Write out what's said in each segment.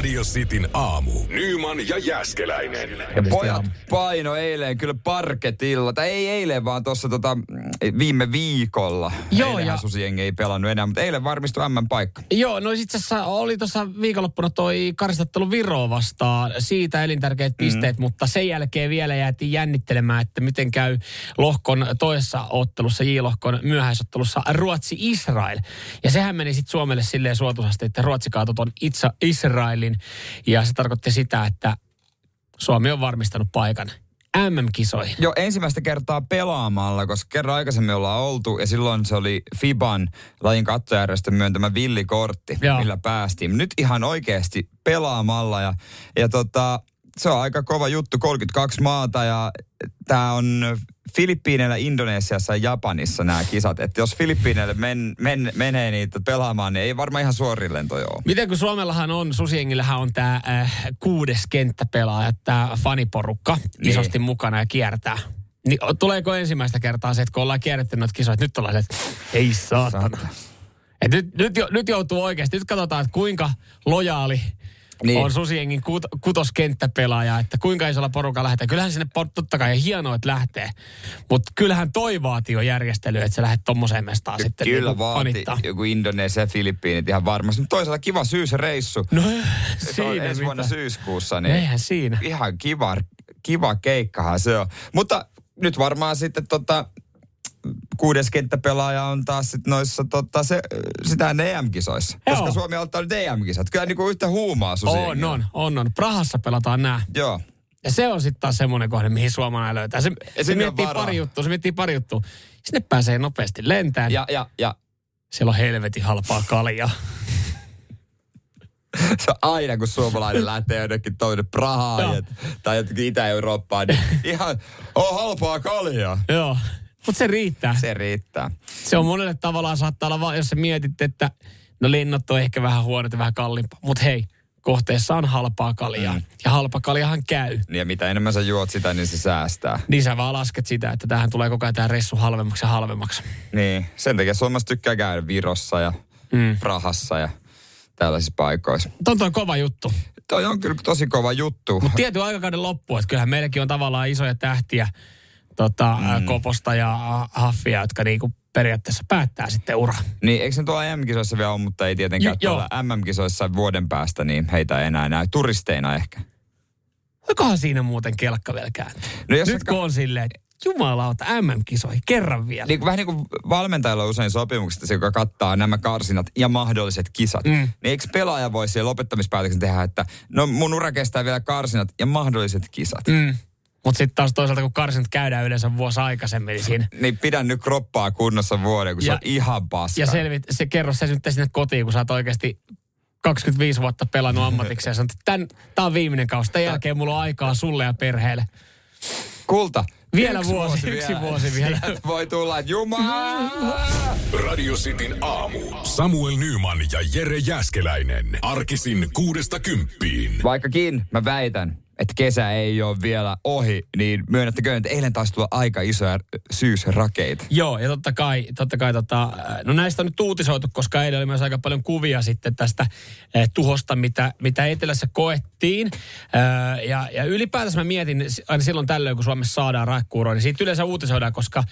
Radio Cityn aamu. Nyman ja Jäskeläinen. Ja pojat paino eilen kyllä parketilla, tai ei eilen, vaan tuossa tota, viime viikolla. Joo, Eilenhän ja- susijengi ei pelannut enää, mutta eilen varmistui M-paikka. Joo, no itse asiassa oli tuossa viikonloppuna toi karistattelu Viroa vastaan. Siitä elintärkeät pisteet, mm. mutta sen jälkeen vielä jäätiin jännittelemään, että miten käy lohkon toisessa ottelussa, J-lohkon myöhäisottelussa Ruotsi-Israel. Ja sehän meni sitten Suomelle silleen suotuisasti, että Ruotsi kaatoi ton itse Israelin. Ja se tarkoitti sitä, että Suomi on varmistanut paikan MM-kisoihin. Jo ensimmäistä kertaa pelaamalla, koska kerran aikaisemmin ollaan oltu ja silloin se oli FIBAn lajin kattojärjestön myöntämä villikortti, Joo. millä päästiin. Nyt ihan oikeasti pelaamalla ja, ja tota, se on aika kova juttu, 32 maata ja tämä on Filippiineillä, Indonesiassa ja Japanissa nämä kisat. Että jos Filippiineille men, men, menee niitä pelaamaan, niin ei varmaan ihan suorin lentoja ole. Miten kun Suomellahan on, Susiengillähän on tämä äh, kuudes kenttäpelaaja, tämä faniporukka Niin. isosti mukana ja kiertää. Niin tuleeko ensimmäistä kertaa se, että kun ollaan kierretty noita kisoja, että nyt ollaan se, että ei saatana. Et nyt, nyt, nyt joutuu oikeasti, nyt katsotaan, että kuinka lojaali Niin. niin. on Susiengin kut, kutoskenttäpelaaja, että kuinka isolla porukalla lähtee. Kyllähän sinne totta kai ja hienoa, että lähtee. Mutta kyllähän toi vaatii jo järjestelyä, että sä lähdet tommoseen mestaan sitten Kyllä niinku vaati fanittaa. joku Indonesia ja Filippiinit ihan varmasti. Mutta toisaalta kiva syysreissu. No siinä ensi vuonna syyskuussa. Niin Eihän siinä. Ihan kiva, kiva keikkahan se on. Mutta nyt varmaan sitten tota, kuudes kenttäpelaaja on taas sit noissa tota, se, sitä EM-kisoissa. Joo. Koska Suomi on ottanut EM-kisat. Kyllä niinku yhtä huumaa susi. On, on, on, on. Prahassa pelataan nämä. Joo. Ja se on sitten taas semmoinen kohde, mihin suomalainen löytää. Se, se sinne miettii varaa. pari juttua, se miettii pari juttua. Sinne pääsee nopeasti lentämään. Ja. Ja, ja, ja Siellä on helvetin halpaa kaljaa. se on aina kun suomalainen lähtee jonnekin toinen Prahaan Joo. ja, tai jotenkin Itä-Eurooppaan, niin ihan on halpaa kaljaa. Joo. Mutta se riittää. Se. Riittää. se on monelle tavallaan saattaa olla vaan, jos sä mietit, että no linnat on ehkä vähän huonot ja vähän kalliimpaa. Mutta hei, kohteessa on halpaa kaljaa. Mm. Ja halpa kaljahan käy. Niin Ja mitä enemmän sä juot sitä, niin se säästää. Niin sä vaan lasket sitä, että tähän tulee koko ajan tämä ressu halvemmaksi ja halvemmaksi. Niin, sen takia Suomessa tykkää käydä Virossa ja mm. Prahassa ja tällaisissa paikoissa. Ton toi kova juttu. Toi on kyllä tosi kova juttu. Mutta tietyn aikakauden loppu, että kyllähän meilläkin on tavallaan isoja tähtiä tota, mm. Koposta ja Haffia, jotka niinku periaatteessa päättää sitten ura. Niin, eikö se tuolla M-kisoissa vielä ole, mutta ei tietenkään J- joo. tuolla MM-kisoissa vuoden päästä, niin heitä ei enää näy. Turisteina ehkä. Onkohan siinä muuten kelkka vielä? No jos Nyt kun on silleen, että jumalauta, MM-kisoihin kerran vielä. Niin vähän niin kuin valmentajalla on usein sopimuksesta, se, joka kattaa nämä karsinat ja mahdolliset kisat. Mm. Niin eikö pelaaja voi siellä lopettamispäätöksen tehdä, että no mun ura kestää vielä karsinat ja mahdolliset kisat. Mm. Mutta sitten taas toisaalta, kun karsinat käydään yleensä vuosi aikaisemmin, niin siinä Niin pidän nyt kroppaa kunnossa vuoden, kun ja, se Ja- on ihan paska. ja selvit, se kerro se nyt sinne kotiin, kun sä oot oikeasti 25 vuotta pelannut ammatikseen ja sanot, että tän, tää on viimeinen kausi. Tämän jälkeen mulla on aikaa sulle ja perheelle. Kulta. Vielä vuosi, yksi vuosi vielä. Sieltä voi tulla, että jumala! Radio Cityn aamu. Samuel Nyman ja Jere Jäskeläinen. Arkisin kuudesta kymppiin. Vaikkakin mä väitän, että kesä ei ole vielä ohi, niin myönnättekö, että eilen taisi tulla aika isoja syysrakeita. Joo, ja totta kai, totta kai tota, no näistä on nyt uutisoitu, koska eilen oli myös aika paljon kuvia sitten tästä eh, tuhosta, mitä, mitä etelässä koettiin. Eh, ja, ja ylipäätänsä mä mietin aina silloin tällöin, kun Suomessa saadaan raekkuuroa, niin siitä yleensä uutisoidaan, koska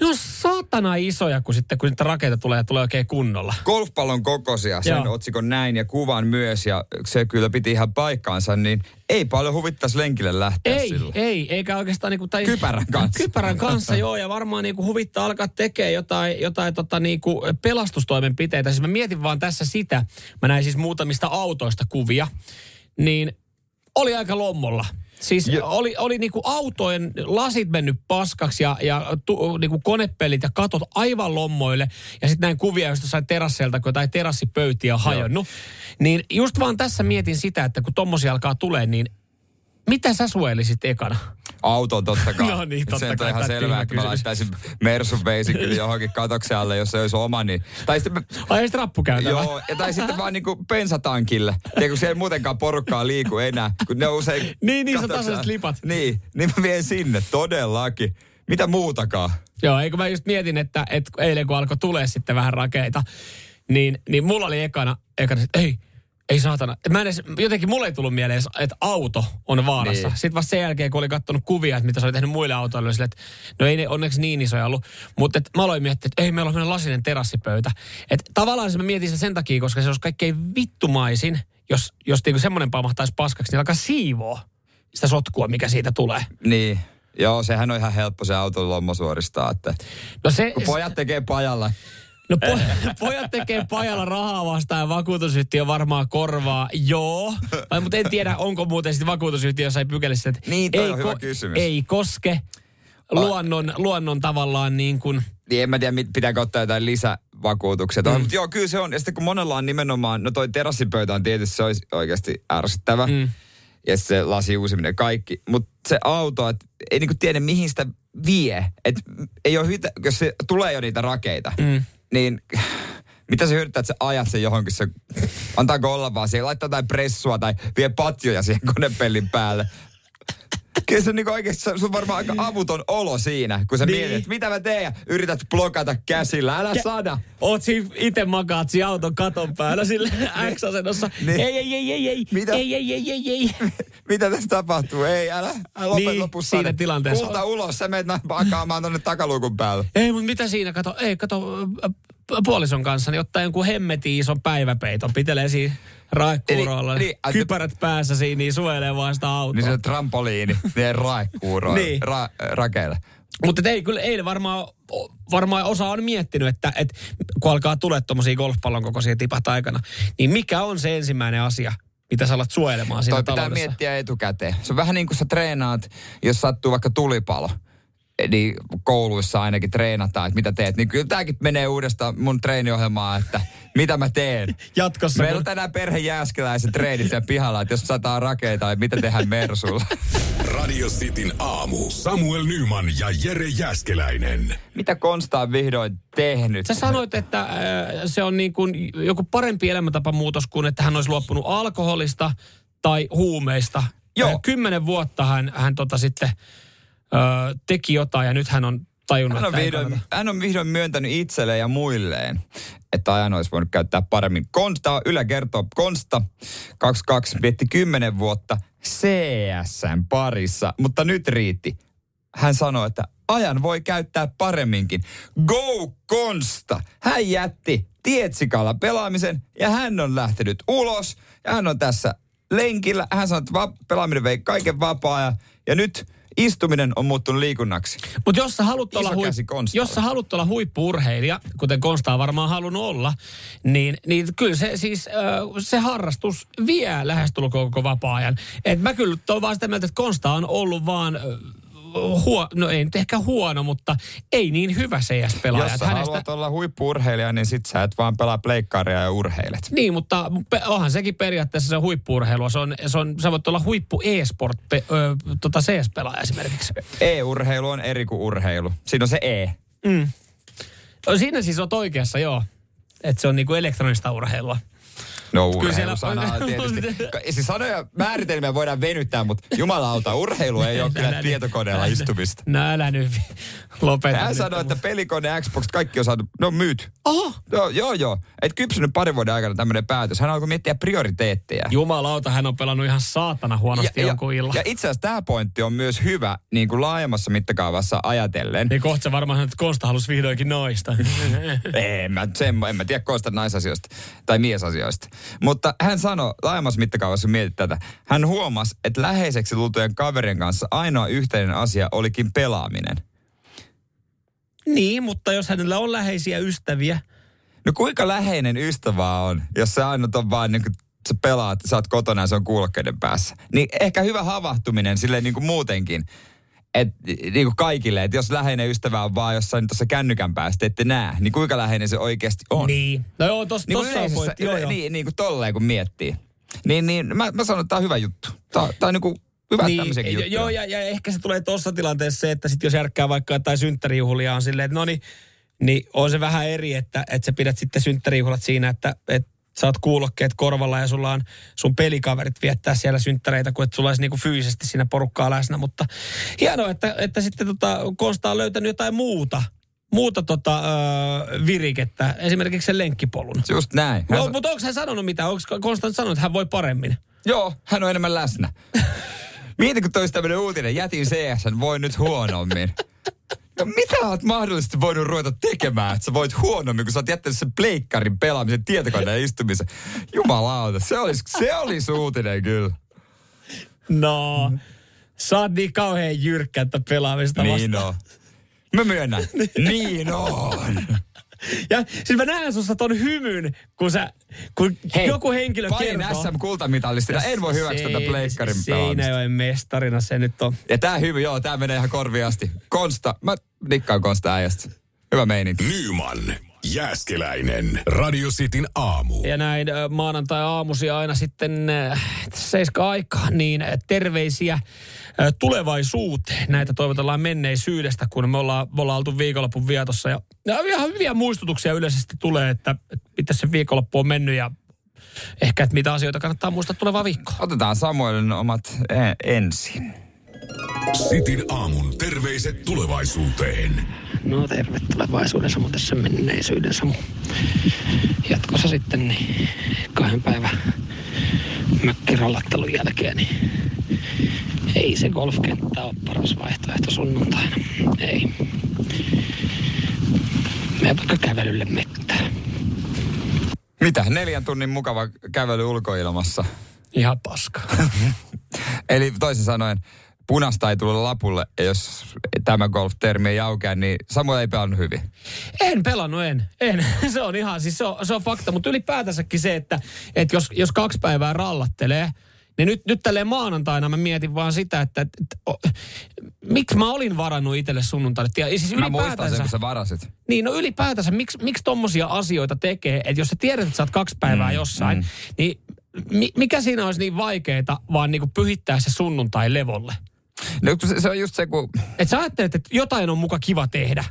ne on saatana isoja, kun sitten kun niitä rakeita tulee ja tulee oikein kunnolla. Golfpallon kokoisia, sen Joo. otsikon näin ja kuvan myös, ja se kyllä piti ihan paikkaansa, niin ei paljon huvittaisi lenkille lähteä Ei, silloin. ei, eikä oikeastaan niinku, tai, Kypärän kanssa. Kypärän kanssa, joo, ja varmaan niinku huvittaa alkaa tekemään jotain, jotain tota niinku pelastustoimenpiteitä. Siis mä mietin vaan tässä sitä, mä näin siis muutamista autoista kuvia, niin oli aika lommolla. Siis Jo- oli, oli niinku autojen lasit mennyt paskaksi ja, ja tu, niinku konepelit ja katot aivan lommoille. Ja sitten näin kuvia josta sai terasseilta, kun jotain terassipöytiä on hajonnut. Niin just vaan tässä mietin sitä, että kun tommosia alkaa tulee, niin mitä sä suojelisit ekana? Auto on totta kai. No niin, totta Se on kai, ihan selvää, että mä kysymys. laittaisin Mersun veisin kyllä johonkin katoksen alle, jos se olisi oma. Niin. Tai sitten Ai ei sit rappukäytävä. Joo, ja tai sitten vaan niinku bensatankille. Ja kun siellä ei muutenkaan porukkaa liiku enää, kun ne on usein... Niin, niin, tasaiset lipat. Niin, niin mä vien sinne, todellakin. Mitä muutakaan? Joo, eikö mä just mietin, että, että eilen kun alkoi tulee sitten vähän rakeita, niin, niin mulla oli ekana, ekana että ei, ei saatana. Mä en edes, jotenkin mulle ei tullut mieleen, että auto on vaarassa. Niin. Sitten vasta sen jälkeen, kun oli katsonut kuvia, että mitä se oli tehnyt muille autoille, oli silleen, että no ei ne onneksi niin isoja ollut. Mutta et mä aloin miettiä, että ei meillä on meidän lasinen terassipöytä. Että tavallaan se mä mietin sitä sen takia, koska se olisi kaikkein vittumaisin, jos, jos niinku semmoinen pamahtaisi paskaksi, niin alkaa siivoa sitä sotkua, mikä siitä tulee. Niin. Joo, sehän on ihan helppo se auton lommo suoristaa, että No se, kun pojat tekee pajalla. No po, pojat tekee pajalla rahaa vastaan ja vakuutusyhtiö varmaan korvaa. Joo. Vai, mutta en tiedä, onko muuten sitten vakuutusyhtiö jossain pykälissä, että Niin, toi ei, on hyvä kysymys. ei koske luonnon, luonnon tavallaan niin kuin, Niin en mä tiedä, pitääkö ottaa jotain lisävakuutuksia. Mm. Mutta joo, kyllä se on. Ja sitten kun monella on nimenomaan, no toi terassipöytä on tietysti, se olisi oikeasti ärsyttävä. Mm. Ja se lasi uusiminen kaikki. Mutta se auto, että ei niinku tiedä mihin sitä vie. Et ei ole hytä, jos se tulee jo niitä rakeita, mm. Niin mitä se hyödyttää, että sä ajat sen johonkin, se antaako olla vaan siihen, laittaa jotain pressua tai vie patjoja siihen konepellin päälle. Kyllä se on niinku oikeasti, se on varmaan aika avuton olo siinä, kun sä Niin. mietit, että mitä mä teen ja yrität blokata käsillä. Älä sada. oot siinä itse makaat siinä auton katon päällä sille X-asennossa. Niin. Ei, ei, ei, ei, ei, Mitä? ei, ei, ei, ei, ei. Mitä tässä tapahtuu? Ei, älä, älä lopet Niin, lopussa. siinä tilanteessa. Kulta ulos, sä menet makaamaan tonne takaluukun päälle. Ei, mutta mitä siinä, kato, ei, kato, ö, puolison kanssa, niin ottaa jonkun hemmetin ison päiväpeiton, pitelee siinä raekkuuroilla, Eli- niin, niin, kypärät päässä siinä, niin suojelee vaan sitä autoa. Niin se trampoliini, ne raekuuroilla, Niin. ra, rakeilla. Mutta ei kyllä eilen varmaan, varmaan osa on miettinyt, että, että kun alkaa tulla tuommoisia golfpallon kokoisia tipat aikana, niin mikä on se ensimmäinen asia, mitä sä alat suojelemaan siinä Toi pitää taloudessa? miettiä etukäteen. Se on vähän niin kuin sä treenaat, jos sattuu vaikka tulipalo. Niin kouluissa ainakin treenataan, että mitä teet. Niin kyllä tämäkin menee uudestaan mun treeniohjelmaan, että mitä mä teen. Jatkossa. Meillä on tänään perhe Jääskeläisen treenit siellä pihalla, että jos sataa rakeita, että mitä tehdään Mersulla. Radio Cityn aamu. Samuel Nyman ja Jere Jäskeläinen. mitä Konsta on vihdoin tehnyt? Sä sanoit, että äh, se on niin kuin joku parempi elämäntapamuutos kuin, että hän olisi luopunut alkoholista tai huumeista. Joo. Äh, Kymmenen vuotta hän, hän tota sitten teki jotain ja nyt hän on tajunnut, Hän on, vihdoin, hän on vihdoin myöntänyt itselleen ja muilleen, että ajan olisi voinut käyttää paremmin. Konsta, Ylä kertoo, Konsta 22 vietti 10 vuotta CSN parissa, mutta nyt riitti. Hän sanoi, että ajan voi käyttää paremminkin. Go Konsta! Hän jätti Tietsikalla pelaamisen ja hän on lähtenyt ulos ja hän on tässä lenkillä. Hän sanoi, että va- pelaaminen vei kaiken vapaa ja nyt istuminen on muuttunut liikunnaksi. Mutta jos sä haluat olla, jos sä haluat olla huippuurheilija, kuten Konsta on varmaan halunnut olla, niin, niin kyllä se siis äh, se harrastus vie lähestulkoon koko vapaa-ajan. Et mä kyllä oon vaan sitä mieltä, että Konsta on ollut vaan äh, huo, no ei nyt ehkä huono, mutta ei niin hyvä CS-pelaaja. Jos sä haluat olla huippuurheilija, niin sit sä et vaan pelaa pleikkaria ja urheilet. Niin, mutta onhan sekin periaatteessa se huippuurheilua. Se on, se on, sä voit olla huippu e-sport pe- ö, tota CS-pelaaja esimerkiksi. E-urheilu on eri kuin urheilu. Siinä on se E. No, Siinä siis on oikeassa, joo. Että se on niinku elektronista urheilua. No Kyllä siellä- urheilusana on tietysti. Siis sanoja määritelmiä voidaan venyttää, mutta jumalauta, urheilu ei ole kyllä tietokoneella istumista. No älä nyt lopeta. Hän sanoi, että pelikone Xbox, kaikki on saatu, no myyt. Oho, Joo, joo, joo. Et kypsynyt parin vuoden aikana tämmöinen päätös. Hän alkoi miettiä prioriteetteja. jumalauta, hän on pelannut ihan saatana huonosti ja, jonkun illan. ja itse asiassa tämä pointti on myös hyvä niin kuin laajemmassa mittakaavassa ajatellen. niin kohta varmaan että Konsta halusi vihdoinkin naista. En mä, sen, en mä tiedä koista naisasioista tai miesasioista. Mutta hän sanoi laajemmassa mittakaavassa, mietit tätä, hän huomasi, että läheiseksi tultujen kaverien kanssa ainoa yhteinen asia olikin pelaaminen. niin, mutta jos hänellä on läheisiä ystäviä, No kuinka läheinen ystävä on, jos se ainut on vaan niin kuin sä pelaat, sä oot kotona ja se on kuulokkeiden päässä. Niin ehkä hyvä havahtuminen silleen niin kuin muutenkin. Et, niin kuin kaikille, että jos läheinen ystävä on vaan jossain tuossa kännykän päästä, ette näe, niin kuinka läheinen se oikeasti on. niin. No joo, tos, Niin tossa on pointti. Joo, joo. niin, niin kuin tolleen kun miettii. Niin, niin mä, mä sanon, että tämä on hyvä juttu. Tämä, tämä on niin kuin hyvä niin, tämmöisiäkin juttuja. Joo, ja, ja, ehkä se tulee tuossa tilanteessa se, että sit jos järkkää vaikka jotain synttärijuhlia on silleen, että no niin, niin on se vähän eri, että, että sä pidät sitten synttärijuhlat siinä, että, että sä oot kuulokkeet korvalla ja sulla on sun pelikaverit viettää siellä synttäreitä, kun et sulla olisi niinku fyysisesti siinä porukkaa läsnä. Mutta hienoa, että, että sitten tota, Konsta on löytänyt jotain muuta, muuta tota, öö, virikettä, esimerkiksi sen lenkkipolun. Just näin. Hän No, sa- mutta onko hän sanonut mitä? Onko Konstant sanonut, että hän voi paremmin? Joo, hän on enemmän läsnä. Mieti, kun toisi tämmöinen uutinen, jätin CS, voi nyt huonommin. No mitä oot mahdollisesti voinut ruveta tekemään, että sä voit huonommin, kun sä oot jättänyt sen pleikkarin pelaamisen tietokoneen istumisen. Jumalauta, se olisi, se olisi uutinen kyllä. No, sä oot niin kauhean jyrkkä, että pelaamista Niin vastaan. on. Mä myönnän. niin on. Ja siis mä näen sussa ton hymyn, kun, sä, kun Hei, joku henkilö kertoo. SM-kultamitallistina en voi hyväksyä tätä pleikkarin pelaamista. Seinäjoen mestarina se nyt on. Ja tää hymy, joo, tää menee ihan korviin asti. Konsta, mä dikkaan Konsta äijästä. Hyvä meininki. Nyman, Jääskeläinen, Radio Cityn aamu. Ja näin maanantai-aamusi aina sitten äh, seiska aikaa, niin terveisiä tulevaisuuteen. Näitä toivotellaan menneisyydestä, kun me ollaan, me ollaan oltu viikonlopun vietossa. Ja, ja ihan hyviä muistutuksia yleisesti tulee, että, että miten se viikonloppu on mennyt ja ehkä, että mitä asioita kannattaa muistaa tulevaa viikkoa. Otetaan Samuelin omat e- ensin. Cityn aamun terveiset tulevaisuuteen. No terve tulevaisuudessa, mutta tässä menneisyydessä. Jatkossa sitten niin kahden päivän mökkirallattelun jälkeen, niin ei se golfkenttä ole paras vaihtoehto sunnuntaina. Ei. Mene vaikka kävelylle mettään. Mitä? Neljän tunnin mukava kävely ulkoilmassa. Ihan paska. Eli toisin sanoen, punasta ei tule lapulle, ja jos tämä golf-termi ei aukea, niin Samuel ei pelannut hyvin. En pelannut, en. en. Se on ihan, siis se on, se on fakta. Mutta ylipäätänsäkin se, että, että jos, jos kaksi päivää rallattelee, niin nyt, nyt tälleen maanantaina mä mietin vaan sitä, että, että, että o, miksi mä olin varannut itselle sunnuntaille. Ja siis Mä muistan sen, kun sä varasit. niin no ylipäätänsä, miksi, miksi tommosia asioita tekee, että jos sä tiedät, että sä oot kaksi päivää mm, jossain, mm. niin mi, mikä siinä olisi niin vaikeeta, vaan niinku pyhittää se sunnuntai levolle. No, se, se on just se, kun... Että sä ajattelet, että jotain on muka kiva tehdä.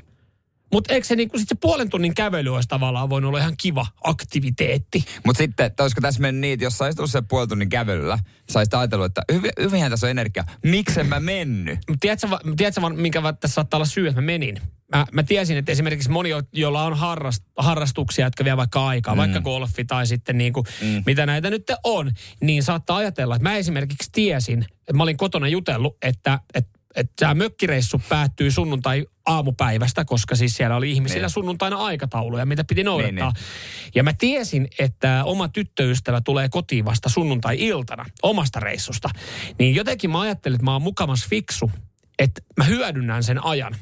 Mutta eikö se, niinku, sit se puolen tunnin kävely olisi tavallaan voinut olla ihan kiva aktiviteetti? Mutta sitten, että olisiko tässä mennyt niin, että jos saisit ollut se puoli tunnin kävelyllä, saisit ajatellut, että hyvi, hyvinhän tässä on energiaa. Miksen mä mennyt? Tiedätkö, tiedätkö vaan, minkä tässä saattaa olla syy, että mä menin? Mä, mä tiesin, että esimerkiksi moni, jo- jolla on harrast, harrastuksia, jotka vie vaikka aikaa, mm. vaikka golfi tai sitten niin kuin, mm. mitä näitä nyt on, niin saattaa ajatella, että mä esimerkiksi tiesin, että mä olin kotona jutellut, että, että että tämä mökkireissu päättyy sunnuntai aamupäivästä, koska siis siellä oli ihmisillä Niin. sunnuntaina aikatauluja, mitä piti noudattaa. Niin, Ja mä tiesin, että oma tyttöystävä tulee kotiin vasta sunnuntai-iltana omasta reissusta. Niin jotenkin mä ajattelin, että mä oon mukamas fiksu, että mä hyödynnän sen ajan.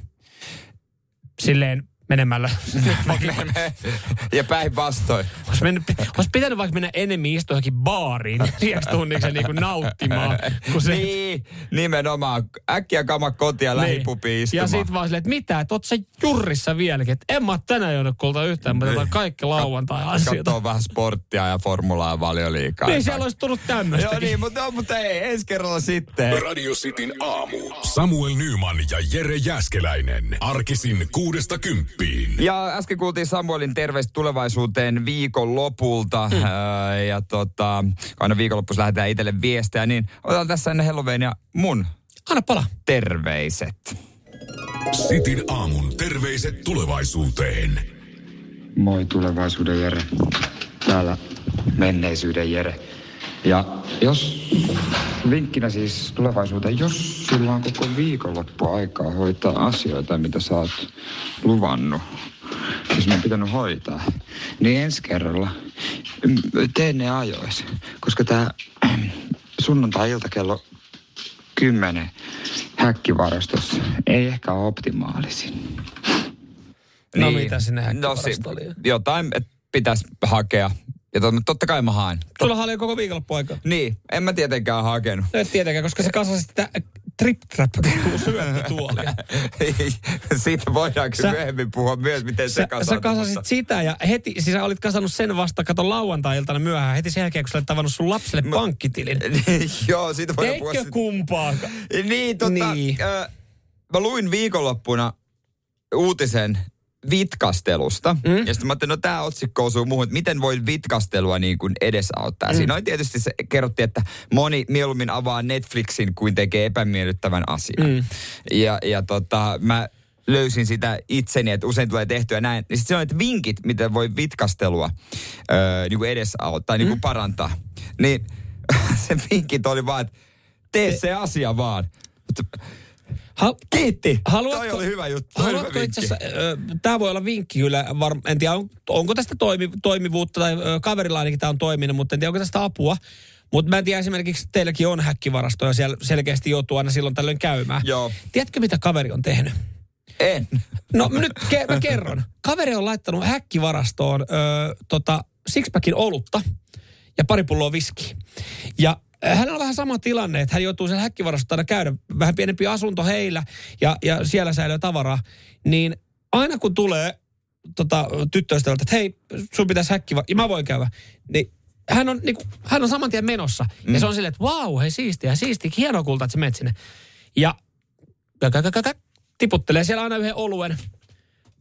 Silleen menemällä. ja päinvastoin. Olisi, mennyt, olisi pitänyt vaikka mennä enemmän istua johonkin baariin neljäksi tunniksi ja niin kuin nauttimaan. Kun se, Niin, nimenomaan. Äkkiä kama kotiin ja lähipupiin Ja istumaan. sit vaan silleen, että mitä, että oot sä jurrissa vieläkin. Että en mä oo tänään joudu kulta yhtään, mutta otan kaikki lauantai-asioita. Katsoo vähän sporttia ja formulaa ja valioliikaa. Niin siellä olisi tullut tämmöistä. Joo niin, mutta, no, mutta ei, ensi kerralla sitten. Radio Cityn aamu. Samuel Nyman ja Jere Jäskeläinen. Arkisin kuudesta kymppiin. Ja äsken kuultiin Samuelin terveistä tulevaisuuteen viikon lopulta. Mm. Öö, ja tota, kun aina viikonloppuissa lähdetään itselle viestejä, niin otetaan tässä ennen Halloweenia mun Anna pala. Terveiset. aamun terveiset tulevaisuuteen. Moi tulevaisuuden Jere. Täällä menneisyyden Jere. Ja jos, vinkkinä siis tulevaisuuteen, jos sulla on koko viikonloppu aikaa hoitaa asioita, mitä sä oot luvannut, jos me on pitänyt hoitaa, niin ensi kerralla mm, tee ne ajoissa. Koska tää sunnuntai-ilta kello 10 häkkivarastossa ei ehkä ole optimaalisin. No mitä sinne no, häkkivarastoon oli? Jotain et pitäisi hakea. Ja tot, totta kai mä haen. Sulla oli koko viikonloppu aikaa. Niin, en mä tietenkään hakenut. No et tietenkään, koska se kasasi sitä trip-trap syöttötuolia. Ei, Siitä voidaan kyllä Sä- myöhemmin puhua myös, miten se kasautuu. sä kasasit sitä ja heti, siis sä olit kasannut sen vasta, kato lauantai-iltana myöhään, heti sen jälkeen, kun sä olet tavannut sun lapselle pankkitilin. Joo, siitä voidaan puhua. Eikö kumpaakaan? Niin, tota, Niin. niin. Äh, mä luin viikonloppuna uutisen vitkastelusta. Mm. Ja sitten mä ajattelin, no tämä otsikko osuu muuhun, että miten voi vitkastelua niin kuin edesauttaa. Mm. Siinä oli tietysti se, kerrottiin, että moni mieluummin avaa Netflixin kuin tekee epämiellyttävän asian. Mm. Ja, ja tota, mä löysin sitä itseni, että usein tulee tehtyä näin. Niin sitten se on, että vinkit, miten voi vitkastelua öö, niin kuin edesauttaa, niin kuin mm. parantaa. Niin se vinkit oli vaan, että tee se asia vaan. Mutta Ha- Kiitti. Haluatko- Toi oli hyvä juttu. Toi Haluatko hyvä itse tämä voi olla vinkki kyllä, var, en tiedä on, onko tästä toimi, toimivuutta tai ö, kaverilla ainakin tämä on toiminut, mutta en tiedä onko tästä apua. Mutta mä en tiedä esimerkiksi, teilläkin on häkkivarastoja, siellä selkeästi joutuu aina silloin tällöin käymään. Joo. Tiedätkö mitä kaveri on tehnyt? En. No nyt ke- mä kerron. Kaveri on laittanut häkkivarastoon ö, tota, sixpackin olutta ja pari pulloa viskiä. Ja hänellä on vähän sama tilanne, että hän joutuu sen häkkivarastoon aina käydä. Vähän pienempi asunto heillä ja, ja siellä säilyy tavaraa. Niin aina kun tulee tota, tyttöystävältä, että hei, sun pitäisi häkkiva, ja mä voin käydä, niin hän on, niin kuin, hän on saman tien menossa. Mm. Ja se on silleen, että vau, hei siistiä, siistiä, hienoa kulta, että sä menet sinne. Ja kä- kä- kä- kä- tiputtelee siellä aina yhden oluen.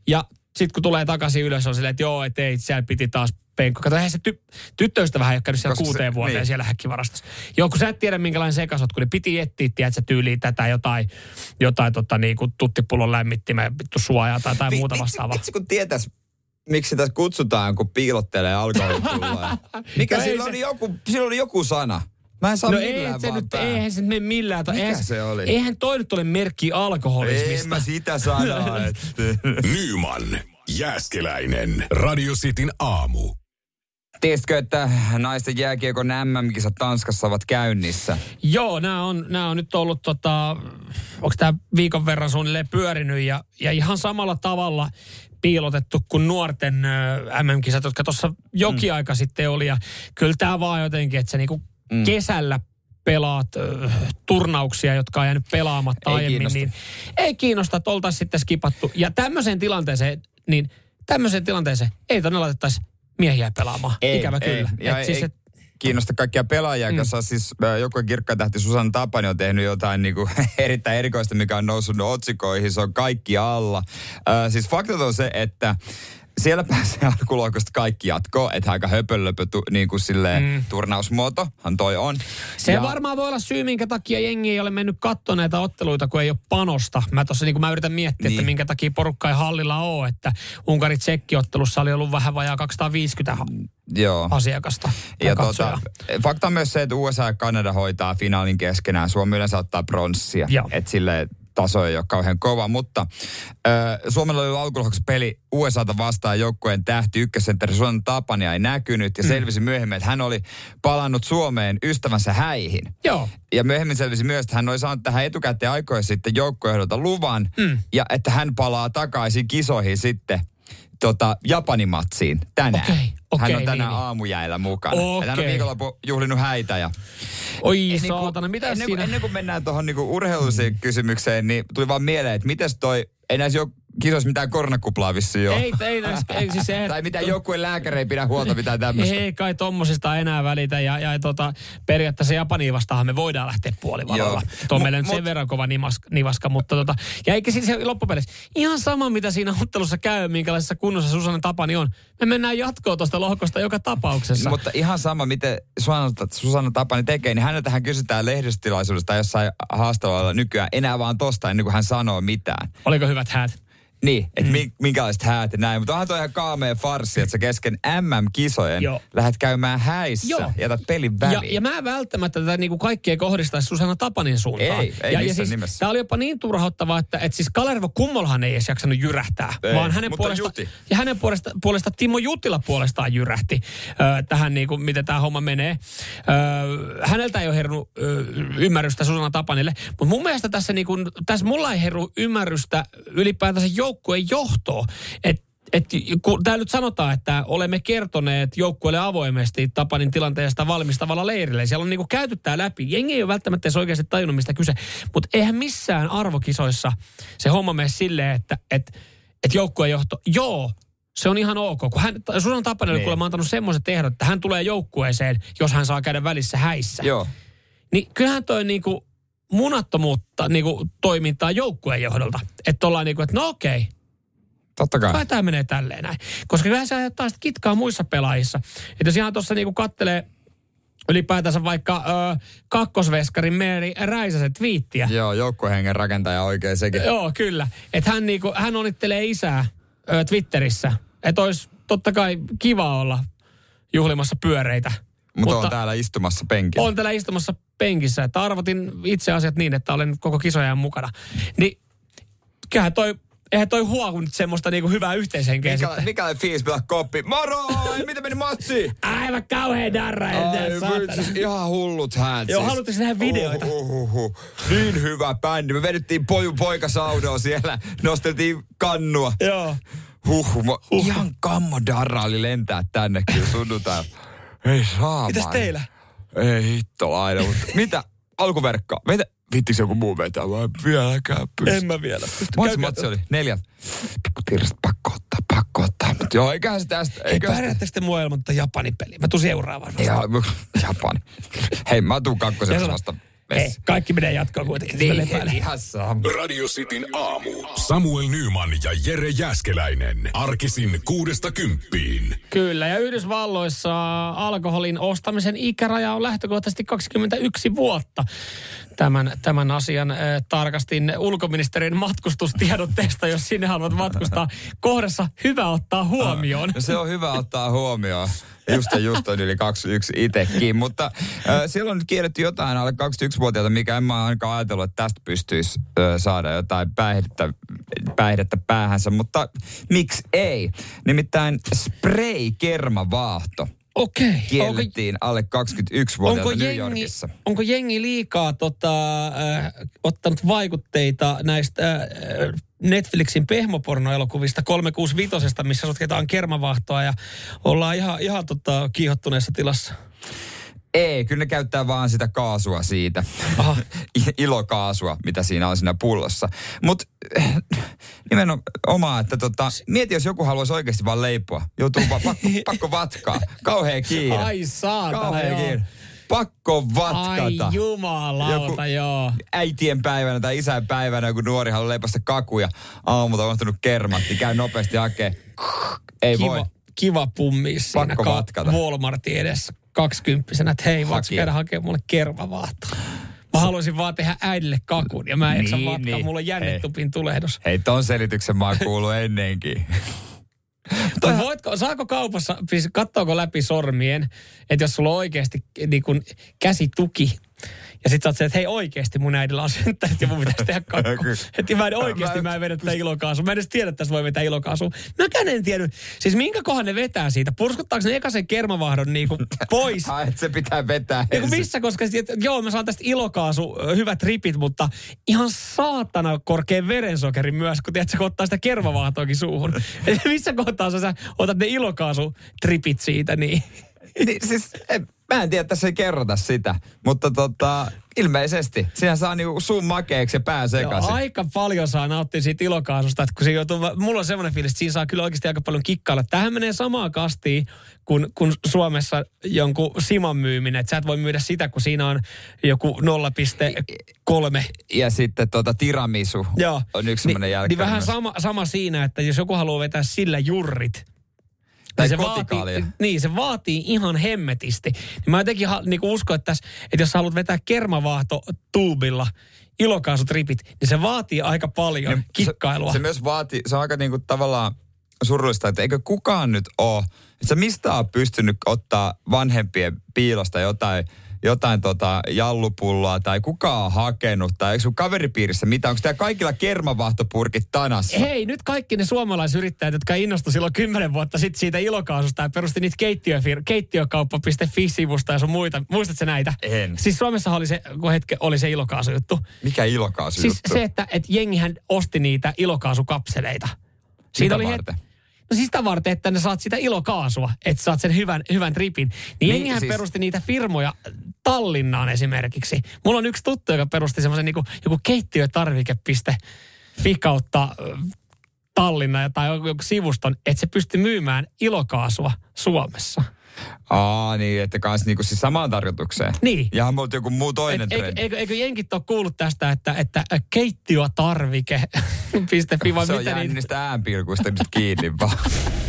Ja sitten kun tulee takaisin ylös, on silleen, että joo, et ei, siellä piti taas penkko. Kato, eihän se ty- tyttöystävä ei ole käynyt siellä Koska se- kuuteen vuoteen niin. siellä häkkivarastossa. Joo, kun sä et tiedä minkälainen sekasotku, niin piti etsiä, tiedätkö, tyyliin tätä jotain, jotain tota, niin kuin tuttipullon lämmittimä, vittu suojaa tai jotain Vi- muuta vastaavaa. Vitsi kun tietäis, miksi sitä kutsutaan, kun piilottelee alkoholipulloa. Mikä No ei sillä se- oli joku, sillä oli joku sana. Mä en saa No millään eihän se, vaan nyt, päähän. eihän se nyt mene millään. ta- Mikä eihän, se oli? Eihän toi nyt ole merkki alkoholismista. En mä sitä sano, että... Nyman, Jääskeläinen, Radio Cityn aamu. Tiesitkö, että naisten jääkiekon MM-kisat Tanskassa ovat käynnissä? Joo, nämä on, nämä on nyt ollut, tota, onko tämä viikon verran suunnilleen pyörinyt ja, ja ihan samalla tavalla piilotettu kuin nuorten MM-kisat, jotka tuossa jokin mm. aika sitten oli. Ja kyllä tämä vaan jotenkin, että se niinku mm. kesällä pelaat ö, turnauksia, jotka on jäänyt pelaamatta Ei aiemmin, kiinnosta. niin ei kiinnosta, että oltaisiin sitten skipattu. Ja tämmöiseen tilanteeseen, niin tämmöiseen tilanteeseen ei tonne laitettaisi miehiä pelaamaan. Ikävä kyllä. Ei. Ja Et siis, ei et, kiinnosta kaikkia pelaajia, mm. koska siis äh, joku kirkkaan tähti Susanna Tapani on tehnyt jotain niin kuin, erittäin erikoista, mikä on noussut otsikoihin. Se on kaikki alla. Äh, siis faktat on se, että siellä pääsee alkulohkosta kaikki jatkoon, että aika höpölöpö tu, niin kuin silleen, mm. turnausmuotohan toi on. Se ja... varmaan voi olla syy, minkä takia jengi ei ole mennyt katsomaan näitä otteluita, kun ei ole panosta. Mä tuossa niin mä yritän miettiä, niin. Että minkä takia porukka ei hallilla ole, että Unkarit Tsekki-ottelussa oli ollut vähän vajaa 250 Joo. asiakasta. Ja tota, fakta on myös se, että USA ja Kanada hoitaa finaalin keskenään. Suomi yleensä ottaa pronssia. Että sille taso ei ole kauhean kova. Mutta ö, Suomella oli alkulohkoksi peli USAta vastaan joukkueen tähti ykkössentteri Suonan Tapania ei näkynyt. Ja Mm. selvisi myöhemmin, että hän oli palannut Suomeen ystävänsä häihin. Joo. Ja myöhemmin selvisi myös, että hän oli saanut tähän etukäteen aikoja sitten joukkueehdolta luvan. Mm. Ja että hän palaa takaisin kisoihin sitten tota, Japanin matsiin tänään. Okei, okei, hän on tänään niin, niin. aamujäillä mukana. Ja hän on Okei. viikonloppu juhlinut häitä. Ja Oi Ennen kuin- saatana, mitä ennen, kuin, siinä... ennen kuin mennään tuohon niinku kysymykseen, niin tuli vaan mieleen, että mites toi, ei näissä jo kisoissa mitään koronakuplaa vissiin ole. Ei, ei, ei, ei siis se, tai mitään joukkueen lääkäri ei pidä huolta mitään tämmöistä. Ei kai tommosista enää välitä ja, ja tota, periaatteessa Japaniin vastaan me voidaan lähteä puolivalolla. Tuo on meillä nyt sen verran kova nivaska, nivaska mutta tota, ja eikä siis se loppupeleissä ihan sama mitä siinä ottelussa käy, minkälaisessa kunnossa Susanne Tapani on. Me mennään jatkoon tuosta lohkosta joka tapauksessa. Mutta ihan sama, miten Susanna, Susanna Tapani tekee, niin häneltähän kysytään lehdistötilaisuudesta jossain haastattelulla nykyään enää vaan tosta ennen kuin hän sanoo mitään. Oliko hyvät häät? Niin, että mm. minkälaiset häät ja näin. Mutta onhan toi ihan kaamea farssi, että sä kesken MM-kisojen Joo. lähdet käymään häissä Joo. ja jätät pelin Ja, väliin. ja mä en välttämättä tätä niinku kaikkea kohdistaisi Susanna Tapanin suuntaan. Ei, ei ja, ja siis, nimessä. Tämä oli jopa niin turhauttavaa, että, että siis Kalervo Kummolhan ei edes jaksanut jyrähtää. Ei, vaan hänen puolesta, Juti. ja hänen puolesta, puolesta Timo Jutila puolestaan jyrähti ö, tähän, niin kuin, miten tämä homma menee. Ö, häneltä ei ole herunut ö, ymmärrystä Susanna Tapanille. Mutta mun mielestä tässä, niin kuin, tässä mulla ei heru ymmärrystä ylipäätänsä joukkueen johtoon. Että et, kun täällä nyt sanotaan, että olemme kertoneet joukkueelle avoimesti Tapanin tilanteesta valmistavalla leirillä. Siellä on niinku käyty tää läpi. Jengi ei ole välttämättä edes oikeasti tajunnut, mistä kyse. Mutta eihän missään arvokisoissa se homma mene silleen, että et, et joukkuejohto, joo, se on ihan ok. Kun hän, Susan Tapanelle Niin. kuulemma antanut semmoiset ehdot, että hän tulee joukkueeseen, jos hän saa käydä välissä häissä. Joo. Niin kyllähän toi niinku munattomuutta niinku toimintaa joukkueen johdolta. Että ollaan niinku, että no okei, Totta kai. kai tämä menee tälleen näin. Koska kyllähän se aiheuttaa sitten kitkaa muissa pelaajissa. Että jos ihan tuossa niinku kattelee ylipäätänsä vaikka ö, kakkosveskarin Meeri Räisäsen twiittiä. Joo, joukkuehengen rakentaja oikein sekin. Joo, kyllä. Että hän, niinku, hän onnittelee isää ö, Twitterissä. Että olisi totta kai kiva olla juhlimassa pyöreitä. Mutta on täällä istumassa penkillä. on täällä istumassa penkissä. Että arvotin itse asiat niin, että olen koko kisojen mukana. Niin kyllähän toi, eihän toi huoku nyt semmoista niinku hyvää yhteishenkeä Mikä, sitten. mikä fiilis pelaa koppi? Moro! Miten meni matsi? Aivan kauhean darra. Ai, siis ihan hullut häät. Joo, siis. haluatteko nähdä videoita? Uhuh, uhuh. Niin hyvä bändi. Me vedettiin pojun poikasaudoa siellä. Nosteltiin kannua. Joo. Huhhuh. Mä, Ihan kammo darraali lentää tänne kyllä sunnuntai. Ei saa. Mitäs teillä? Ei hittolainen, mutta mitä? Alkuverkka. Vetä. Vittikö joku muu vetää vai vieläkään pysty? En mä vielä. pysty. Matsi, oli neljä. Pikku tirst, pakko ottaa, pakko ottaa. Mutta joo, eiköhän se tästä. Ei eiköhän se- pärjäättekö te mua ilman tätä Japanin peliä? Mä tuun seuraavaan. Ja, Japani. Hei, mä tuun kakkosen Ja Hei, kaikki menee jatkoon kuitenkin. Niin, ihan sama. Radio Cityn aamu. Samuel Nyman ja Jere Jäskeläinen. Arkisin kuudesta kymppiin. Kyllä, ja Yhdysvalloissa alkoholin ostamisen ikäraja on lähtökohtaisesti 21 vuotta. Tämän, tämän asian äh, tarkastin ulkoministerin matkustustiedotteesta, jos sinne haluat matkustaa. Kohdassa hyvä ottaa huomioon. No se on hyvä ottaa huomioon. Just ja just on yli 21 itekin. Mutta äh, siellä on nyt kielletty jotain alle 21-vuotiaita, mikä en mä ainakaan ajatellut, että tästä pystyisi äh, saada jotain päihdettä, päihdettä päähänsä. Mutta miksi ei? Nimittäin spray-kermavaahto Okei. Okay. kiellettiin alle 21-vuotiailta New jengi, Yorkissa. onko jengi liikaa tota, äh, ottanut vaikutteita näistä äh, Netflixin pehmopornoelokuvista 365, missä sotketaan kermavahtoa ja ollaan ihan, ihan tota, kiihottuneessa tilassa? Ei, kyllä ne käyttää vaan sitä kaasua siitä. Aha. Ilokaasua, mitä siinä on siinä pullossa. Mutta nimenomaan, että tota, mieti, jos joku haluaisi oikeasti vaan leipoa. Joutuu vaan pakko, pakko vatkaa. Kauhea kiire. Ai saatana, Kauhea joo. kiire. Pakko vatkata. Ai jumalauta, Joku- joo. äitien päivänä tai isän päivänä, kun nuori haluaa leipästä kakuja, aamulla on unohtunut kermat, niin käy nopeasti hakee. Ei voi. Kiva, kiva pummia siinä Pakko ka- vatkata. Walmartin edessä kaksikymppisenä, että hei, voitko käydä hakemaan mulle kermavaahtoa? Mä haluaisin vaan tehdä äidille kakun ja mä en Niin, vatkaa, niin. mulla on jännetupin tulehdus. Hei, ton selityksen mä oon kuullut ennenkin. Tai voitko, saako kaupassa, siis katsoako läpi sormien, että jos sulla on oikeasti niin kun käsituki, ja sit sä oot se, että hei oikeasti mun äidillä on synttärit ja mun pitäisi tehdä kakku. Että mä en oikeasti, mä en vedä tätä ilokaasua. Mä en edes tiedä, että tässä voi vetää ilokaasua. Mäkään en tiedä. Siis minkä kohan ne vetää siitä? Purskuttaako ne eka sen kermavahdon niinku pois? Ai, että se pitää vetää Niin ensin. missä, koska sit, että joo, mä saan tästä ilokaasu, hyvät ripit, mutta ihan saatana korkean verensokerin myös, kun tiedät, kun ottaa sitä kermavaahtoakin suuhun. Missä kohtaa sä, sä otat ne ilokaasutripit siitä, niin Niin, siis, en, mä en tiedä, että tässä ei kerrota sitä, mutta tota, ilmeisesti. Siinä saa niinku suun makeeksi ja pää sekaisin. aika paljon saa nauttia siitä ilokaasusta, että kun se joutuu, mulla on semmoinen fiilis, että siinä saa kyllä oikeasti aika paljon kikkailla. Tähän menee samaa kastiin kuin, kuin Suomessa jonkun siman myyminen, että sä et voi myydä sitä, kun siinä on joku 0,3 Ja sitten tota tiramisu Joo. on yksi semmoinen niin, jälkeen. niin vähän sama, sama siinä, että jos joku haluaa vetää sillä jurrit, Tai niin se, kotikaalia. vaatii, niin, se vaatii ihan hemmetisti. Niin mä jotenkin niin uskon, että, tässä, että jos sä haluat vetää kermavaahto tuubilla ilokaasutripit, niin se vaatii aika paljon Niin kikkailua. Se, se myös vaatii, se on aika niinku tavallaan surullista, että eikö kukaan nyt ole, että sä mistä on pystynyt ottaa vanhempien piilosta jotain, jotain tota jallupulloa tai kuka on hakenut tai eikö sun kaveripiirissä mitä, onko tää kaikilla kermavahtopurkit tanassa? Hei, nyt kaikki ne suomalaisyrittäjät, jotka innostu silloin kymmenen vuotta sitten siitä ilokaasusta ja perusti niitä keittiöfir- keittiökauppa.fi-sivusta ja sun muita. Muistatko näitä? En. Siis Suomessa oli se, kun hetke, oli se ilokaasujuttu. Mikä ilokaasu Siis se, että et jengihän osti niitä ilokaasukapseleita. Mitä het- varten? No siis sitä varten, että ne saat sitä ilokaasua, että saat sen hyvän, hyvän tripin. Niin, niin siis... perusti niitä firmoja Tallinnaan esimerkiksi. Mulla on yksi tuttu, joka perusti semmoisen niin joku keittiötarvike.fi fikautta Tallinna tai joku sivuston, että se pystyy myymään ilokaasua Suomessa. Aa, niin, että kans niinku siis samaan tarkoitukseen. Niin. Ja on joku muu toinen Et, trendi. Eikö, eikö jenkit ole kuullut tästä, että, että keittiötarvike.fi vai Se on mitä niitä? niistä äänpilkuista nyt kiinni vaan.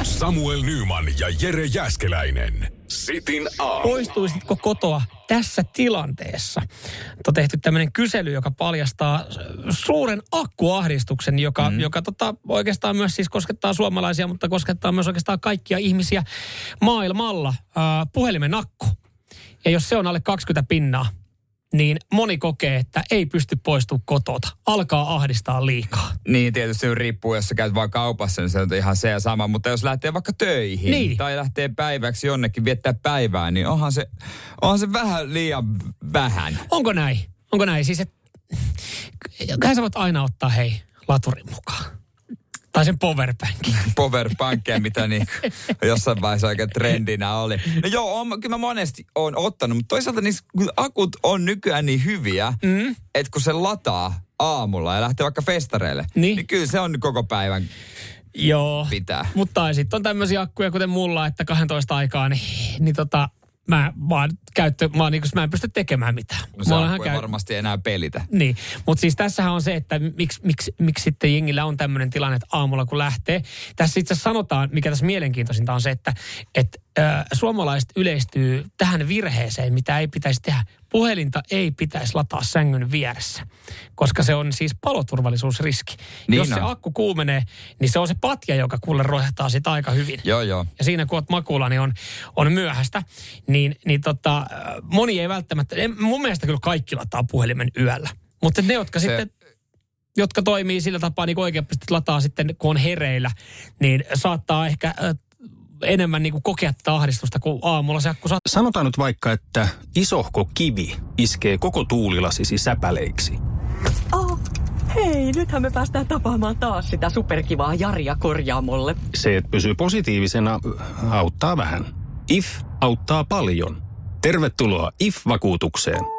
Samuel Nyman ja Jere Jäskeläinen. Sitin aamu. Poistuisitko kotoa tässä tilanteessa? On tehty tämmöinen kysely, joka paljastaa suuren akkuahdistuksen, joka, mm. joka tota, oikeastaan myös siis koskettaa suomalaisia, mutta koskettaa myös oikeastaan kaikkia ihmisiä maailmalla. Äh, puhelimen akku. Ja jos se on alle 20 pinnaa, niin moni kokee, että ei pysty poistumaan kotota. Alkaa ahdistaa liikaa. Niin, tietysti se riippuu, jos sä käyt vaan kaupassa, niin se on ihan se ja sama. Mutta jos lähtee vaikka töihin Niin. tai lähtee päiväksi jonnekin viettää päivää, niin onhan se, onhan se vähän liian vähän. Onko näin? Onko näin? Siis, että kai sä voit aina ottaa hei laturin mukaan. Tai sen powerbankin. powerbankia, mitä niin jossain vaiheessa oikein trendinä oli. No joo, on, kyllä mä monesti on ottanut, mutta toisaalta niissä kun akut on nykyään niin hyviä, mm. että kun se lataa aamulla ja lähtee vaikka festareille, Niin. niin kyllä se on koko päivän Joo. pitää. Mutta sitten on tämmöisiä akkuja, kuten mulla, että 12 aikaa, niin, niin tota, mä vaan käyttö, mä, niin, mä en pysty tekemään mitään. No se Mä käy- varmasti enää pelitä. Niin, mutta siis tässähän on se, että miksi, miksi, miksi sitten jengillä on tämmöinen tilanne, että aamulla kun lähtee. Tässä itse asiassa sanotaan, mikä tässä mielenkiintoisinta on se, että, että suomalaiset yleistyy tähän virheeseen, mitä ei pitäisi tehdä. Puhelinta ei pitäisi lataa sängyn vieressä, koska se on siis paloturvallisuusriski. Niin Jos se on. akku kuumenee, niin se on se patja, joka kuule roihtaa sitä aika hyvin Joo, joo. ja siinä kun oot makuulla, niin on, on myöhäistä, niin, niin tota, moni ei välttämättä, en, mun mielestä kyllä kaikki lataa puhelimen yöllä. Mutta ne, jotka Se- sitten, jotka toimii sillä tapaa niin oikein lataa sitten, kun on hereillä, niin saattaa ehkä enemmän niin kuin kokea tätä ahdistusta, kun aamulla se akku saattaa Sanotaan nyt vaikka, että isohko kivi iskee koko tuulilasisi säpäleiksi. Oh, hei, nythän me päästään tapaamaan taas sitä superkivaa Jaria korjaamolle. Se, että pysyy positiivisena, auttaa vähän. IF auttaa paljon. Tervetuloa IF-vakuutukseen.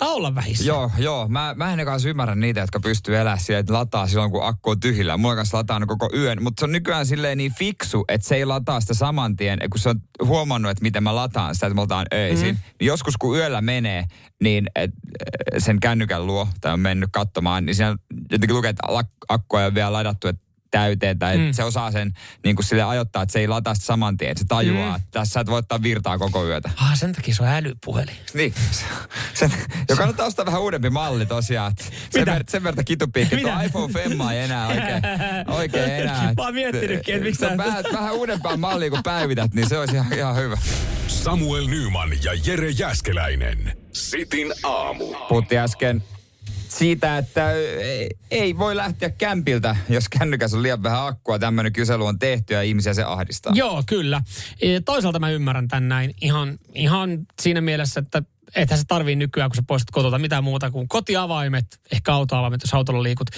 olla vähissä. Joo, joo. Mä, mä en kanssa ymmärrä niitä, jotka pystyy elämään siellä, että lataa silloin, kun akku on tyhjillä. Mulla kanssa lataa aina koko yön. Mutta se on nykyään silleen niin fiksu, että se ei lataa sitä saman tien. Kun se on huomannut, että miten mä lataan sitä, että mä lataan öisin. Mm. Niin joskus kun yöllä menee, niin et, sen kännykän luo, tai on mennyt katsomaan, niin siinä jotenkin lukee, että lak- akku ei ole vielä ladattu, että täyteen, tai mm. se osaa sen niin kuin sille ajoittaa, että se ei lataa sitä saman tien. Se tajuaa, mm. että tässä sä et voi ottaa virtaa koko yötä. Ah, sen takia se on älypuhelin. Niin. Sen, jo kannattaa ostaa vähän uudempi malli tosiaan. Sen, Mitä? ver, sen verta kitupiikki. Tuo iPhone Femma ei enää oikein, oikein enää. Mä oon miettinytkin, että miksi tää- vähän, vähän uudempaa mallia kun päivität, niin se olisi ihan, ihan hyvä. Samuel Nyman ja Jere Jäskeläinen. Sitin aamu. Puhuttiin äsken siitä, että ei, voi lähteä kämpiltä, jos kännykäs on liian vähän akkua. Tämmöinen kysely on tehty ja ihmisiä se ahdistaa. Joo, kyllä. E, Toisaalta mä ymmärrän tämän näin ihan, ihan siinä mielessä, että ethän se tarvii nykyään, kun sä poistut kotota mitään muuta kuin kotiavaimet, ehkä autoavaimet, jos autolla liikut,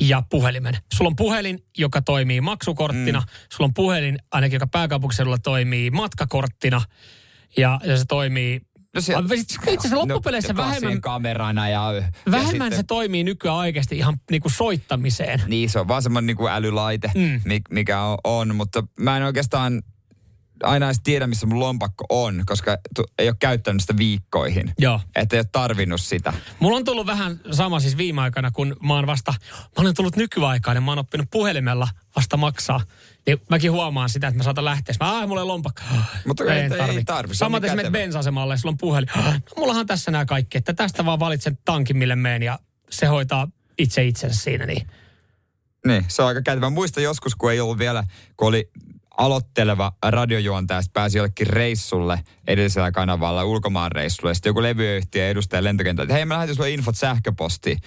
ja puhelimen. Sulla on puhelin, joka toimii maksukorttina. Mm. Sulla on puhelin, ainakin joka pääkaupunkiseudulla toimii matkakorttina. Ja, ja se toimii... No se- Itse asiassa loppupeleissä no, vähemmän, kamerana ja... ja vähemmän sitten- se toimii nykyään oikeasti ihan niinku soittamiseen. Niin, se on vaan semmoinen niin kuin älylaite, mm. mikä on, on. Mutta mä en oikeastaan aina edes tiedä, missä mun lompakko on, koska tu- ei ole käyttänyt sitä viikkoihin. Joo. Että ei ole tarvinnut sitä. Mulla on tullut vähän sama siis viime aikana, kun mä oon vasta, mä olen tullut nykyaikaan ja mä oon oppinut puhelimella vasta maksaa. Niin mäkin huomaan sitä, että mä saatan lähteä. Mä, aah, mulla ei lompakko. Mutta ei- ei tarvi, se on Samaten niin kätevä. bensa-asemalle sulla on puhelin. No, mullahan tässä nämä kaikki, että tästä vaan valitsen tankin, mille meen ja se hoitaa itse itsensä siinä. Niin. Niin, se on aika kätevä. Muista joskus, kun ei ollut vielä, kun oli aloitteleva radiojuontaja pääsi jollekin reissulle edellisellä kanavalla ulkomaan reissulle. Sitten joku levyyhtiö edustaja lentokentältä, että hei mä lähetin sulle infot sähköpostiin.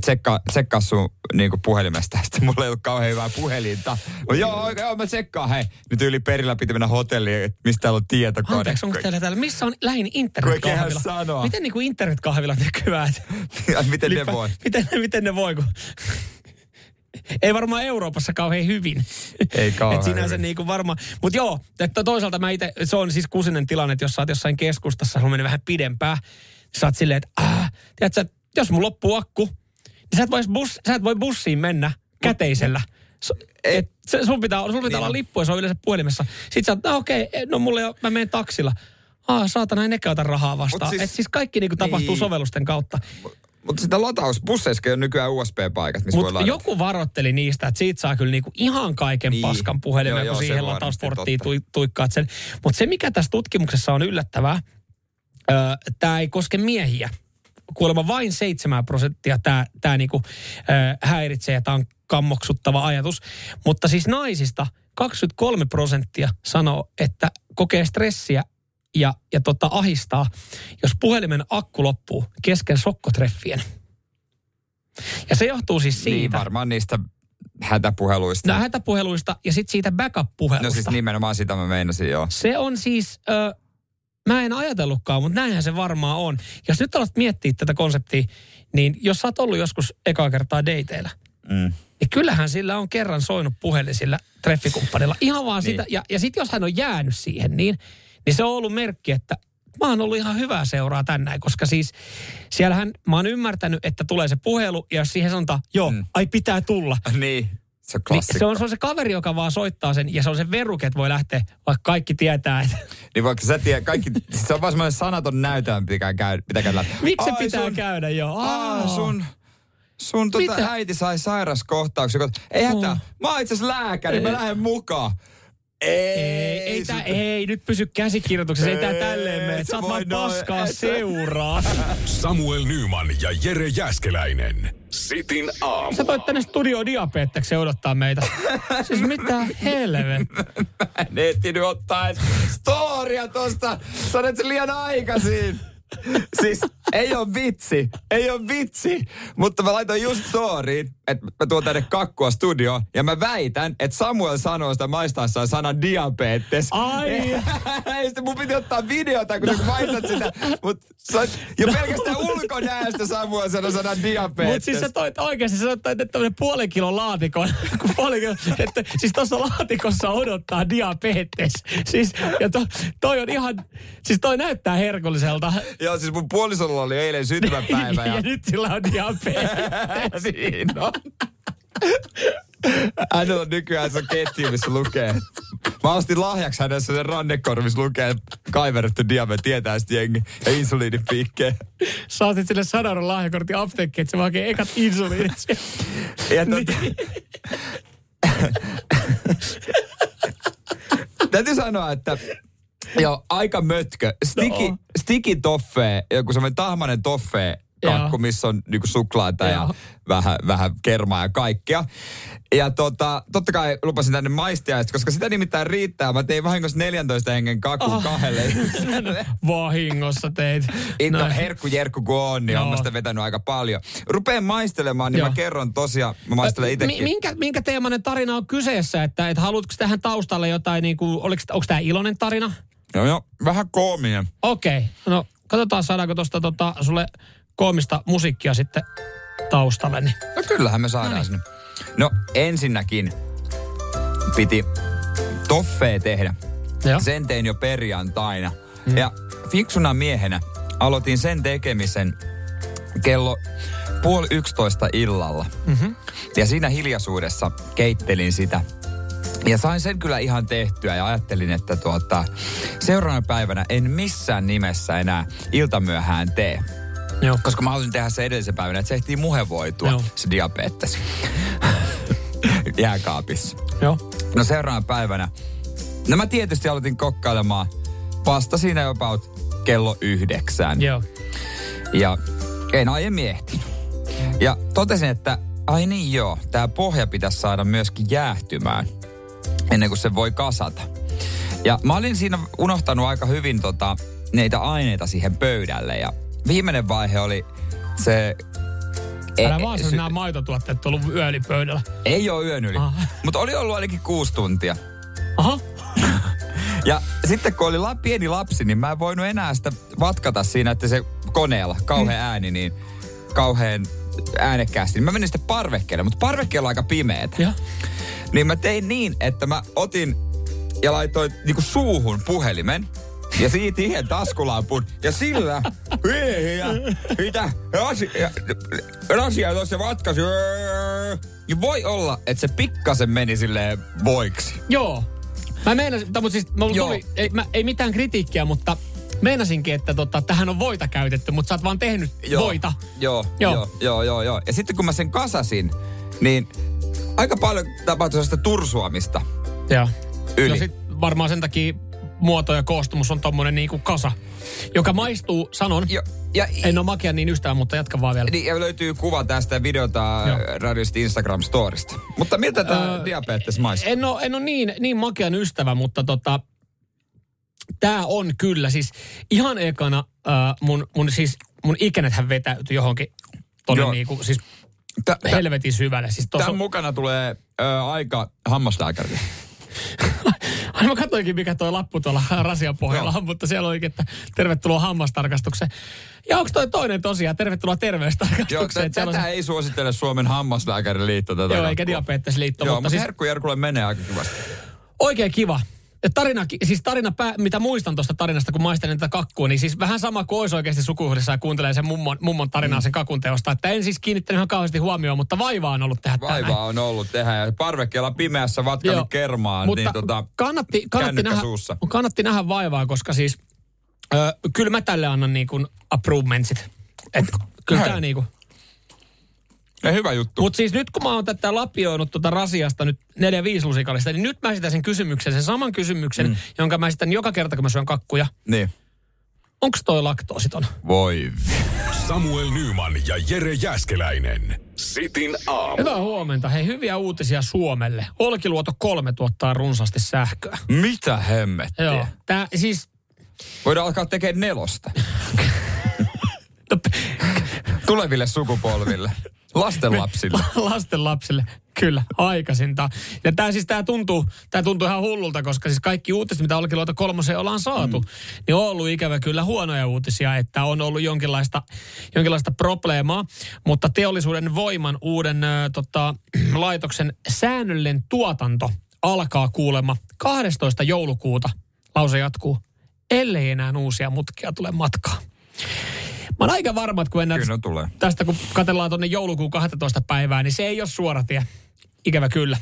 Tsekkaa, tsekkaa sun niin puhelimesta. Sitten mulla ei ollut kauhean hyvää puhelinta. No, joo, joo, mä tsekkaan. Hei, nyt yli perillä piti mennä hotelliin, että mistä täällä on tietokone. Anteeksi, onko teillä täällä, missä on lähin internetkahvila? sanoa. Miten niinku internetkahvila nykyään? Miten ne voi? Miten, miten ne voi, kun... Ei varmaan Euroopassa kauhean hyvin. Ei kauhean Et sinänsä hyvin. niin kuin varmaan. Mutta joo, että toisaalta mä itse, se on siis kusinen tilanne, että jos sä oot jossain keskustassa, sulla menee vähän pidempään, niin sä oot silleen, että äh, tiedätkö, jos mun loppuu akku, niin sä et, vois bus, sä et voi bussiin mennä käteisellä. So, et, se, sun pitää, sun pitää Niin olla lippu ja se on yleensä puhelimessa. Sitten sä oot, no okei, no mulle jo, mä menen taksilla. Ah, saatana, en nekään ota rahaa vastaan. siis- siis, Et siis kaikki niinku tapahtuu niin. sovellusten kautta. Mutta sitä lataus, busseissa on nykyään USB-paikat, missä voi Mutta ladata. joku varoitteli niistä, että siitä saa kyllä niinku ihan kaiken Niin. paskan puhelimen, Joo, kun siihen latausporttiin tui, tuikkaat sen. Mutta se, mikä tässä tutkimuksessa on yllättävää, tämä ei koske miehiä. Kuulemma vain 7 prosenttia tämä tää niinku, ö, häiritsee ja tämä on kammoksuttava ajatus. Mutta siis naisista 23 prosenttia sanoo, että kokee stressiä ja, ja tota ahistaa, jos puhelimen akku loppuu kesken sokkotreffien. Ja se johtuu siis siitä... Niin, varmaan niistä hätäpuheluista. No hätäpuheluista ja sitten siitä backup-puhelusta. No siis nimenomaan sitä mä meinasin, joo. Se on siis, ö, mä en ajatellutkaan, mutta näinhän se varmaan on. Jos nyt alat miettiä tätä konseptia, niin jos sä oot ollut joskus ekaa kertaa dateilla, Mm. niin kyllähän sillä on kerran soinut puhelin sillä treffikumppanilla. Ihan vaan Niin. sitä. Ja, ja sitten jos hän on jäänyt siihen, niin, niin se on ollut merkki, että mä oon ollut ihan hyvää seuraa tänään, koska siis siellähän mä oon ymmärtänyt, että tulee se puhelu ja jos siihen sanotaan, joo, Mm. ai pitää tulla, Niin, se on niin se, on, se on se kaveri, joka vaan soittaa sen ja se on se veruke, että voi lähteä, vaikka kaikki tietää, että Niin vaikka sä tiedät, kaikki, se on vaan semmoinen sanaton näytelmä, pitää käydä, pitää käydä miksi se pitää sun, käydä jo. Aa, sun, sun tota Mitä? äiti sai sairaskohtauksen. Ei hätää, Oh. mä oon itse asiassa lääkäri, mä lähden mukaan. Ei, Ei, ei, tää, ei, nyt pysy käsikirjoituksessa, ei tää Ei, tälleen mene. Sä oot vaan paskaa et sä- seuraa. Samuel Nyman ja Jere Jäskeläinen. Sitin aamu. Sä toit tänne studio diabeteksen odottaa meitä. Siis mitä helvet. Mä en ehtinyt ottaa storia tosta. Se liian aikaisin. Siis ei ole vitsi, ei ole vitsi. Mutta mä laitoin just storyin, että mä tuon tänne kakkua studioon. Ja mä väitän, että Samuel sanoo sitä maistaessaan sanan diabetes. Ai. Sitten mun piti ottaa videota, kun sä maistat sitä. Mutta jo pelkästään ulkonäöstä Samuel sanoi sanan diabetes. Mutta siis sä toit oikeasti, sä toit tämmönen puolen kilon laatikon. kun puolen kilon, että, siis tuossa laatikossa odottaa diabetes. Siis, ja to, toi on ihan, siis toi näyttää herkulliselta. Joo, siis mun puolisolla oli eilen syntymäpäivä. ja, ja nyt sillä on diabetes. Siinä on. Hänellä on nykyään se ketju, missä lukee. Mä ostin lahjaksi hänelle sen rannekorvi, missä lukee kaiverrettu diabetes, tietää sitten jengi. Ja insuliinipiikkeen. Sä otit sille sadan lahjakortin apteekkiin, että se hakee ekat insuliinit. Ja tota, täytyy sanoa, että joo, aika mötkö. Stiki, No. stiki toffee, joku semmoinen tahmanen toffee kakku, Joo. missä on niinku suklaata ja Joo. vähän, vähän kermaa ja kaikkea. Ja tota, totta kai lupasin tänne maistiaista, koska sitä nimittäin riittää. Mä tein vahingossa 14 hengen kakun Oh. kahdelle. Vahingossa teit. Inno, Noin. herkku jerkku kun on, niin on mä sitä vetänyt aika paljon. Rupeen maistelemaan, niin Joo. mä kerron tosiaan, mä maistelen itsekin. minkä, minkä teemainen tarina on kyseessä? Että, että haluatko tähän taustalle jotain, niin kuin, oliko, onko tämä iloinen tarina? Joo, joo, vähän koominen. Okei, okay. no katsotaan saadaanko tuosta tota, sulle koomista musiikkia sitten taustalle. Niin. No kyllähän me saadaan sinne. No ensinnäkin piti toffee tehdä. Joo. Sen tein jo perjantaina. Mm. Ja fiksuna miehenä aloitin sen tekemisen kello puoli yksitoista illalla. Mm-hmm. Ja siinä hiljaisuudessa keittelin sitä. Ja sain sen kyllä ihan tehtyä ja ajattelin, että tuota, seuraavana päivänä en missään nimessä enää iltamyöhään tee. Joo. Koska mä halusin tehdä se edellisen päivänä, että se ehtii muhevoitua, Joo. se diabetes. Jääkaapissa. Joo. No seuraavana päivänä. No mä tietysti aloitin kokkailemaan vasta siinä jopa kello yhdeksän. Joo. Ja en aiemmin ehtinyt. Ja totesin, että ai niin joo, tää pohja pitäisi saada myöskin jäähtymään. Ennen kuin se voi kasata. Ja mä olin siinä unohtanut aika hyvin tota, neitä aineita siihen pöydälle. Ja viimeinen vaihe oli se... Älä e- vaan sy- sun nämä maitotuotteet ollut yölipöydällä. ei ole yön yli, mutta oli ollut ainakin kuusi tuntia. Aha. Ja sitten kun oli la, pieni lapsi, niin mä en voinut enää sitä vatkata siinä, että se koneella, kauhean ääni, niin kauhean äänekkäästi. Mä menin sitten parvekkeelle, mutta parvekkeella on aika pimeetä. Ja. Niin mä tein niin, että mä otin ja laitoin niinku suuhun puhelimen. Ja siitä ihan taskulampun. Ja sillä, ja mitä, asia, asia tuossa vatkasi. Ja voi olla, että se pikkasen meni silleen voiksi. Joo. Mä meinasin, mutta siis Joo. tuli, ei, mä, ei mitään kritiikkiä, mutta meinasinkin, että tota, tähän on voita käytetty, mutta sä oot vaan tehnyt voita. Joo, Joo. joo, joo, joo, joo. Ja sitten kun mä sen kasasin, niin aika paljon tapahtui sellaista tursuamista Joo. yli. No sit varmaan sen takia muoto ja koostumus on tommonen niinku kasa, joka maistuu, sanon, Jo, ja, en ole makia niin ystävä, mutta jatka vaan vielä. niin, ja löytyy kuva tästä videota Joo. radiosta Instagram-storista. Mutta miltä tämä Öö, diabetes maistuu? En ole, en ole niin, niin makean ystävä, mutta tota, tämä on kyllä siis ihan ekana äh, mun, mun, siis, mun ikänethän vetäytyi johonkin tonne Joo. niinku, siis Tä- tä- helvetin syvälle. Siis Tämän mukana tulee ö, aika hammaslääkärille. Ai mä katsoinkin, mikä toi lappu tuolla rasian pohjalla on, mutta siellä olikin, että tervetuloa hammastarkastukseen. Ja onko toi toinen tosiaan, tervetuloa Joo, terveystarkastukseen. on tätä se- ei suosittele Suomen hammaslääkäriliitto tätä Joo, eikä kakkua. diabetesliitto, Joo, mutta mutta siis Herkku Jerkulle menee aika kivasti. oikein kiva. Tarina, siis tarina, pää, mitä muistan tuosta tarinasta, kun maistelin tätä kakkua, niin siis vähän sama kuin olisi oikeasti sukuhdissa ja kuuntelee sen mummon, mummon tarinaa sen kakun teosta. Että en siis kiinnittänyt ihan kauheasti huomioon, mutta vaivaa on ollut tehdä. Vaivaa on ollut tehdä ja parvekkeella pimeässä vatkanut Joo. kermaan. Mutta niin tota, kannatti, kannatti, nähdä, suussa. kannatti nähdä vaivaa, koska siis ö, kyllä mä tälle annan niin kuin approvementsit. Et, kyllä tämä niin kuin. Ei, hyvä juttu. Mutta siis nyt kun mä oon tätä lapioinut tuota rasiasta nyt neljä viisi lusikallista, niin nyt mä esitän sen kysymyksen, sen saman kysymyksen, mm. jonka mä esitän joka kerta, kun mä syön kakkuja. Niin. Onko toi laktoositon? Voi. Samuel Nyman ja Jere Jäskeläinen. Sitin aamu. Hyvää huomenta. Hei, hyviä uutisia Suomelle. Olkiluoto 3 tuottaa runsaasti sähköä. Mitä hemmettiä? Joo. Tää siis... Voidaan alkaa tekemään nelosta. No, Tuleville sukupolville. Lastenlapsille. lasten lapsille. Kyllä, aikaisinta. Ja tämä siis tää tuntuu, tää tuntuu ihan hullulta, koska siis kaikki uutiset, mitä Olkiluoto kolmoseen ollaan saatu, mm. niin on ollut ikävä kyllä huonoja uutisia, että on ollut jonkinlaista, jonkinlaista probleemaa. Mutta teollisuuden voiman uuden ö, tota, laitoksen säännöllinen tuotanto alkaa kuulemma 12. joulukuuta. Lause jatkuu. Ellei enää uusia mutkia tule matkaan. Mä oon aika varma, että kun mennään Kyllä tulee. tästä kun katsellaan tuonne joulukuun 12 päivää, niin se ei ole suora tie. Ikävä kyllä.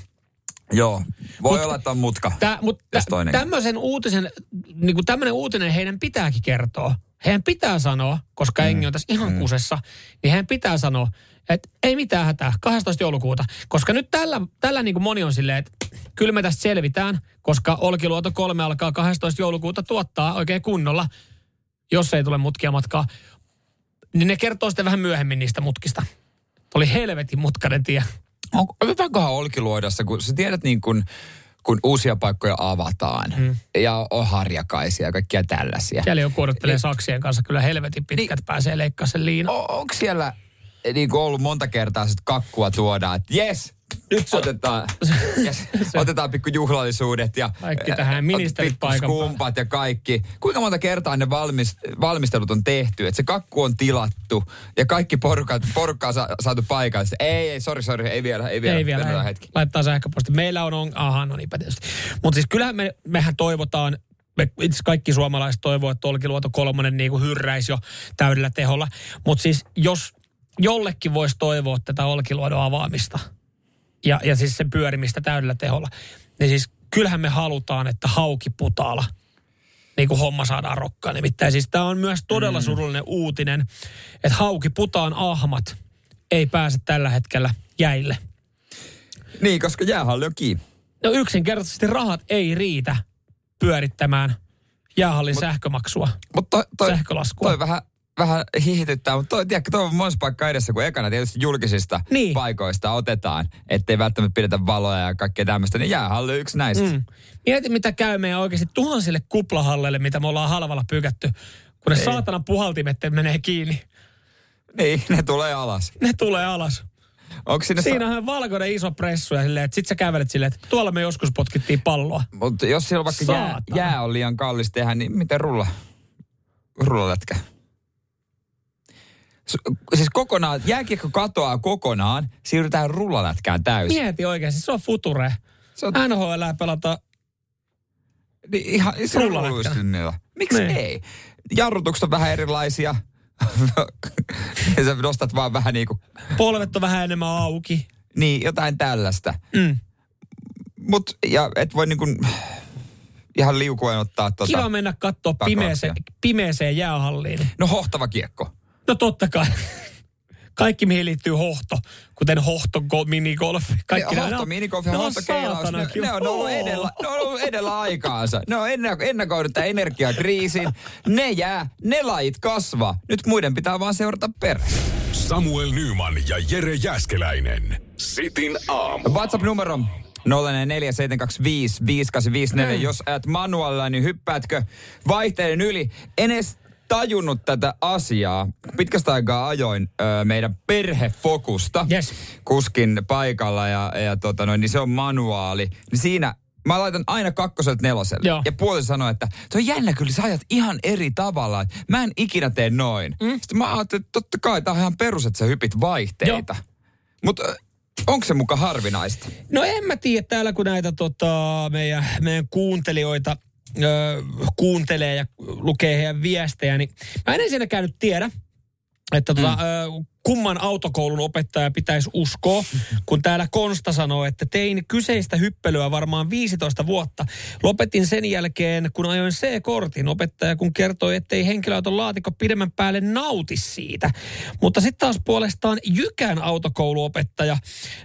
Joo. Voi Mut- olla, että on mutka. Mutta Jos toinen. tämmöisen uutisen, niin kuin tämmöinen uutinen heidän pitääkin kertoa. Heidän pitää sanoa, koska mm. Engi on tässä ihan mm. kusessa, niin heidän pitää sanoa, että ei mitään hätää, 12. joulukuuta. Koska nyt tällä, tällä niin kuin moni on silleen, että kyllä me tästä selvitään, koska Olkiluoto 3 alkaa 12. joulukuuta tuottaa oikein kunnolla, jos ei tule mutkia matkaa. Niin ne kertoo sitten vähän myöhemmin niistä mutkista. Oli helvetin mutkainen tie. On, otetaankohan Olkiluodossa, kun sä tiedät niin kun, kun uusia paikkoja avataan mm. ja on harjakaisia ja kaikkia tällaisia. Siellä joku odottelee saksien kanssa kyllä helvetin pitkät, pääsee leikkaamaan sen liinan. O, onko siellä niin kuin ollut monta kertaa sit kakkua tuodaan, että jes, nyt otetaan, yes, otetaan pikku juhlallisuudet ja Kaikki tähän, ministerit skumpat ja kaikki. Kuinka monta kertaa ne valmis, valmistelut on tehty, että se kakku on tilattu ja kaikki porukka, porukkaa sa, saatu paikalle. Ei, ei, sori, sori, ei vielä, ei vielä. Ei vielä. Ei. hetki. Laittaa sähköposti. Meillä on, on aha, no niinpä tietysti. Mutta siis kyllähän me, mehän toivotaan, me itse kaikki suomalaiset toivoo, että Olkiluoto kolmonen niin kuin hyrräisi jo täydellä teholla. Mutta siis jos jollekin voisi toivoa tätä Olkiluodon avaamista ja, ja siis sen pyörimistä täydellä teholla, niin siis kyllähän me halutaan, että hauki putaala niin kuin homma saadaan rokkaan. Nimittäin siis tämä on myös todella surullinen uutinen, että hauki putaan ahmat ei pääse tällä hetkellä jäille. Niin, koska jäähalli on kiinni. No yksinkertaisesti rahat ei riitä pyörittämään jäähallin Mut, sähkömaksua. Mutta toi, toi, Sähkölaskua. toi vähän vähän hihityttää, mutta toi, tiedätkö, toi on monessa paikkaa edessä, kun ekana tietysti julkisista Niin. paikoista otetaan, ettei välttämättä pidetä valoja ja kaikkea tämmöistä, niin jäähalli on yksi näistä. Mm. Mieti, mitä käy meidän oikeasti tuhansille kuplahalleille, mitä me ollaan halvalla pykätty, kun ne Ei. saatana puhaltimet menee kiinni. Niin, ne tulee alas. Ne tulee alas. Onko sinne... Siinä on valkoinen iso pressu ja silleen, että sit sä kävelet silleen, että tuolla me joskus potkittiin palloa. Mutta jos siellä vaikka jää, jää on liian kallis tehdä, niin miten rulla? Rullalätkä. Siis kokonaan, jääkiekko katoaa kokonaan, siirrytään rullalätkään täysin. Mieti oikeasti, se on future. Se on NHL pelata niin ihan se Rullalätkänä. Miksi Niin. ei? Jarrutukset on vähän erilaisia. ja sä nostat vaan vähän niin kuin, polvet on vähän enemmän auki. niin jotain tällaista. Mm. Mut, ja et voi niin kuin, ihan liukuen ottaa tota, Kiva mennä katsoa pimeeseen, pimeeseen jäähalliin. no hohtava kiekko. No totta kai. Kaikki mihin liittyy hohto, kuten hohto, go, minigolf. Kaikki Ne hohto, minigolf ja ne on hohtokeilaus, ne, ne, on ollut edellä, ne on ollut edellä aikaansa. Ne on ennak- ennakoinut tämän energiakriisin. Ne jää, ne lajit kasvaa. Nyt muiden pitää vaan seurata perässä. Samuel Nyman ja Jere Jäskeläinen. Sitin aamu. WhatsApp-numero 0447255854. Mm. Jos ajat manuaalilla, niin hyppäätkö vaihteiden yli? En edes tajunnut tätä asiaa. Pitkästä aikaa ajoin ö, meidän perhefokusta Yes. kuskin paikalla ja, ja tota noin, niin se on manuaali. Niin siinä mä laitan aina kakkoselta neloselle. Joo. Ja puoli sanoi, että se on jännä kyllä, sä ajat ihan eri tavalla. Mä en ikinä tee noin. Mm. Sitten mä ajattelin, että totta kai, tää on ihan perus, että sä hypit vaihteita. Mutta onko se muka harvinaista? No en mä tiedä, täällä kun näitä tota, meidän, meidän kuuntelijoita ö, kuuntelee ja lukee heidän viestejä, niin mä en ensinnäkään nyt tiedä, että tota, Mm. ö, kumman autokoulun opettaja pitäisi uskoa, kun täällä Konsta sanoo, että tein kyseistä hyppelyä varmaan 15 vuotta. Lopetin sen jälkeen, kun ajoin C-kortin. Opettaja kun kertoi, ettei henkilöauton laatikko pidemmän päälle nauti siitä. Mutta sitten taas puolestaan Jykän autokouluopettaja